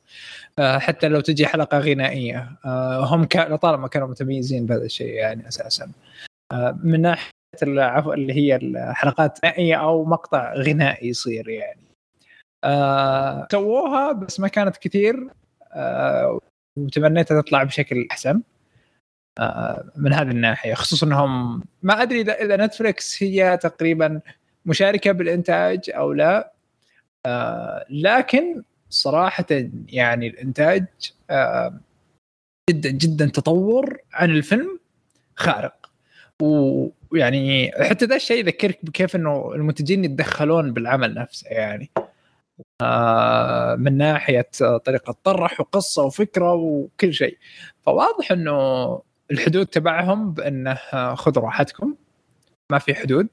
آه، حتى لو تجي حلقة غنائية. آه، هم كان طالما كانوا متميزين بهذا الشيء يعني أساسا. آه، من ناحية العفو اللي هي الحلقات غنائية أو مقطع غنائي يصير يعني. سووها بس ما كانت كثير. وتمنيتها تطلع بشكل أحسن. من هذه الناحية خصوصا إنهم ما أدري اذا نتفلكس هي تقريبا مشاركة بالإنتاج أو لا. آه، لكن صراحة يعني الإنتاج آه، جدا جدا تطور عن الفيلم خارق. ويعني حتى ذا الشيء يذكرك بكيف إنه المنتجين يتدخلون بالعمل نفسه يعني. آه، من ناحية طريقة طرح وقصة وفكرة وكل شيء. فواضح إنه الحدود تبعهم بأنه خذوا راحتكم. ما في حدود.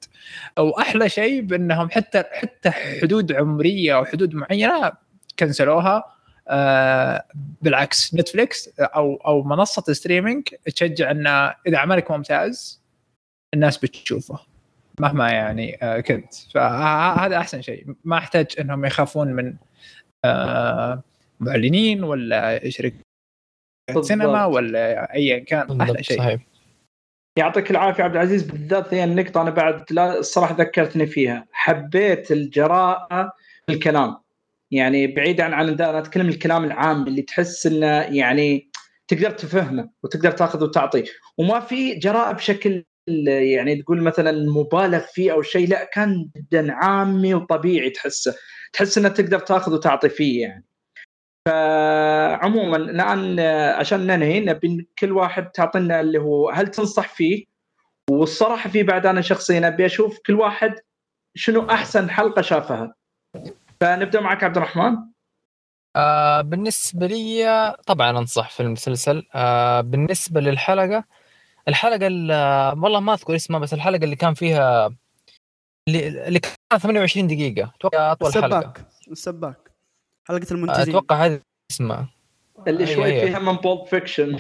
وأحلى شيء بأنهم حتى حتى حدود عمرية أو حدود معينة كنسلوها آه بالعكس نتفليكس أو أو منصة streaming تشجع أن إذا عملك ممتاز الناس بتشوفه. مهما يعني آه كنت. فهذا أحسن شيء. ما أحتاج أنهم يخافون من آه معلنين ولا شركات سينما ولا ايا كان؟ أحلى شيء. صحيح. يعطيك العافية عبد العزيز. بالذات هي النقطة أنا بعد لا الصراحه ذكرتني فيها. حبيت الجراءة في الكلام يعني بعيدا عن أنا أتكلم الكلام العام اللي تحس إنه يعني تقدر تفهمه وتقدر تاخذ وتعطي وما في جراءة بشكل يعني تقول مثلا مبالغ فيه أو شيء لا كان جدا عامي وطبيعي تحسه. تحس إنه تقدر تاخذ وتعطي فيه يعني. فعموما الآن عشان ننهي نبي كل واحد تعطينا اللي هو هل تنصح فيه؟ والصراحة في بعد أنا شخصيا ابي أشوف كل واحد شنو أحسن حلقة شافها. فنبدأ معك عبد الرحمن. آه بالنسبة لي طبعا أنصح في المسلسل. آه بالنسبة للحلقة الحلقة اللي والله ما أذكر اسمها بس الحلقة اللي كان فيها اللي, اللي كانت 28 دقيقة. أتوقع أطول السباك. حلقة. السباك. حلقة المنتجين. أتوقع هذه اسمها. اللي شوي أيه. فيها من Pulp Fiction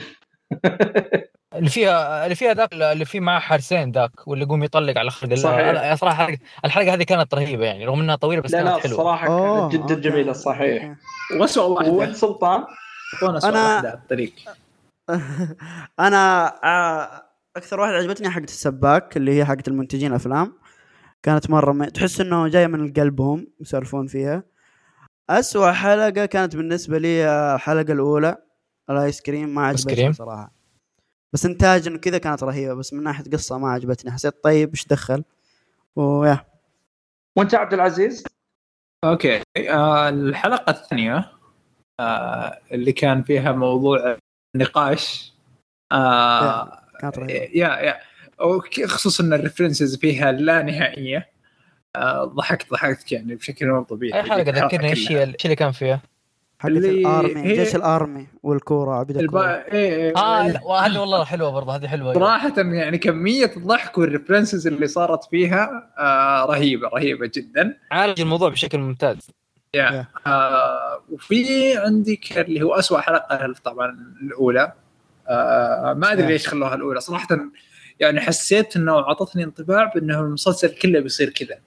اللي فيها اللي فيها ذاك اللي فيه معاه حارسين ذاك واللي يقوم يطلق على خلق صحيح. صراحة الحلقة هذه كانت رهيبة يعني رغم إنها طويلة بس لا كانت لا حلوة. الصراحه كانت جدا جميلة صحيح. واسوء واحدة. وين سلطان؟ أنا الطريق. أنا أكثر واحدة عجبتني حقت السباك اللي هي حقت المنتجين أفلام. كانت مرة م... تحس إنه جاية من قلبهم يسولفون فيها. أسوأ حلقة كانت بالنسبة لي الحلقة الأولى الآيس كريم ما عجبتني صراحة. بس إنتاج إنه كذا كانت رهيبة بس من ناحية قصة ما عجبتني. حسيت طيب إيش دخل؟ ويا. وأنت عبد العزيز؟ okay. آه الحلقة الثانية آه اللي كان فيها موضوع نقاش آه كانت رهيبة. yeah yeah. خصوصا ال references فيها لا نهائية. آه، ضحكت ضحكت يعني بشكل مو طبيعي. أي حلقة ذكرني إيش إيش اللي كان فيها؟ حقت ال army. جيش ال army والكورة عبيد الكورة. الب... إيه إيه. آه هذه والله حلوة برضه هذه حلوة. صراحة يعني كمية الضحك والريفرنسز اللي صارت فيها آه رهيبة رهيبة جدا. عالج الموضوع بشكل ممتاز. يا آه وفي عندك اللي هو أسوأ حلقة طبعا الأولى. آه ما أدري ليش خلوها الأولى. صراحة يعني حسيت إنه أعطتني انطباع بأنه المسلسل كله بيصير كذا.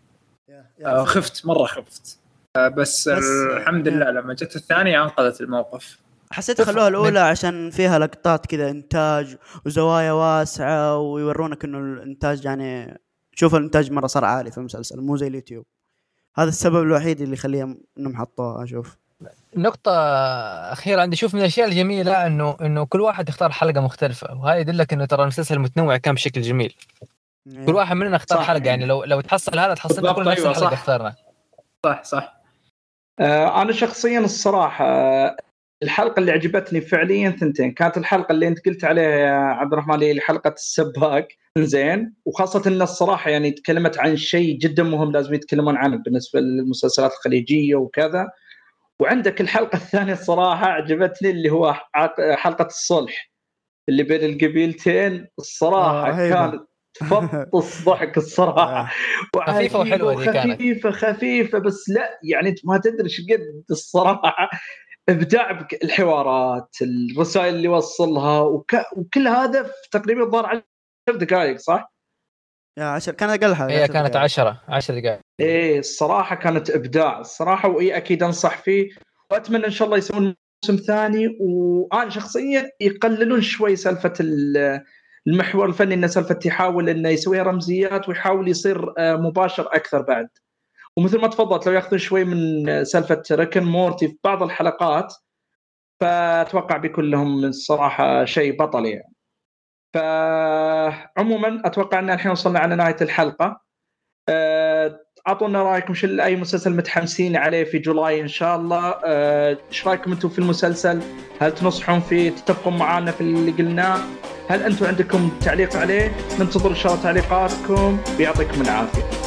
خفت مرة خفت. آه بس, بس الحمد لله لما جت الثانية انقذت الموقف. حسيت خلوها الأولى عشان فيها لقطات كذا إنتاج وزوايا واسعة ويورونك إنه الإنتاج يعني شوف الإنتاج مرة صار عالي في المسلسل مو زي اليوتيوب. هذا السبب الوحيد اللي يخليهم إنهم حطوها أشوف. نقطة أخيرة عندي شوف من الأشياء الجميلة إنه إنه كل واحد اختار حلقة مختلفة وهذا يدلك إنه ترى المسلسل متنوع كان بشكل جميل. إيه. كل واحد مننا اختار حلقة يعني لو لو تحصل هذا تحصل كل نفس أيوة الحلقة اختارنا صح صح. آه أنا شخصيا الصراحة الحلقة اللي عجبتني فعليا ثنتين. كانت الحلقة اللي أنت قلت عليها يا عبد الرحمن اللي حلقة السباك زين. وخاصة إن الصراحة يعني تكلمت عن شيء جدا مهم لازم يتكلمون عنه بالنسبة للمسلسلات الخليجية وكذا. وعندك الحلقة الثانية الصراحة عجبتني اللي هو حلقة الصلح اللي بين القبيلتين. الصراحة آه كانت تفطس ضحك الصراحة. آه. خفيفة وحلوة دي كانت. خفيفه خفيفة بس لا يعني أنت ما تدري إيش قد الصراحة. إبداع بالحوارات الرسائل اللي وصلها وك... وكل هذا في تقريبا الظاهر 10 دقائق صح؟ يا عشر كان اقلها هي عشر كانت دقايق. 10 10 دقائق إيه الصراحة كانت إبداع. الصراحة وإي أكيد أنصح فيه. وأتمنى إن شاء الله يسوون موسم ثاني. وأنا شخصيا يقللون شوي سالفة ال- المحور الفني انه سالفة يحاول إنه يسويها رمزيات ويحاول يصير آه، مباشر أكثر بعد. ومثل ما تفضلت لو ياخذون شوي من آه، سالفة ريكن مورتي في بعض الحلقات فأتوقع بيكون لهم الصراحة شيء بطل يعني. فعموما أتوقع إن الحين وصلنا على نهاية الحلقة. آه، أعطونا رأيكم شو أي مسلسل متحمسين عليه في جولاي إن شاء الله. آه، إيش رأيكم أنتم في المسلسل؟ هل تنصحون فيه تتفقون معنا في اللي قلناه هل أنتم عندكم تعليق عليه؟ ننتظر إن شاء الله تعليقاتكم. ويعطيكم العافية.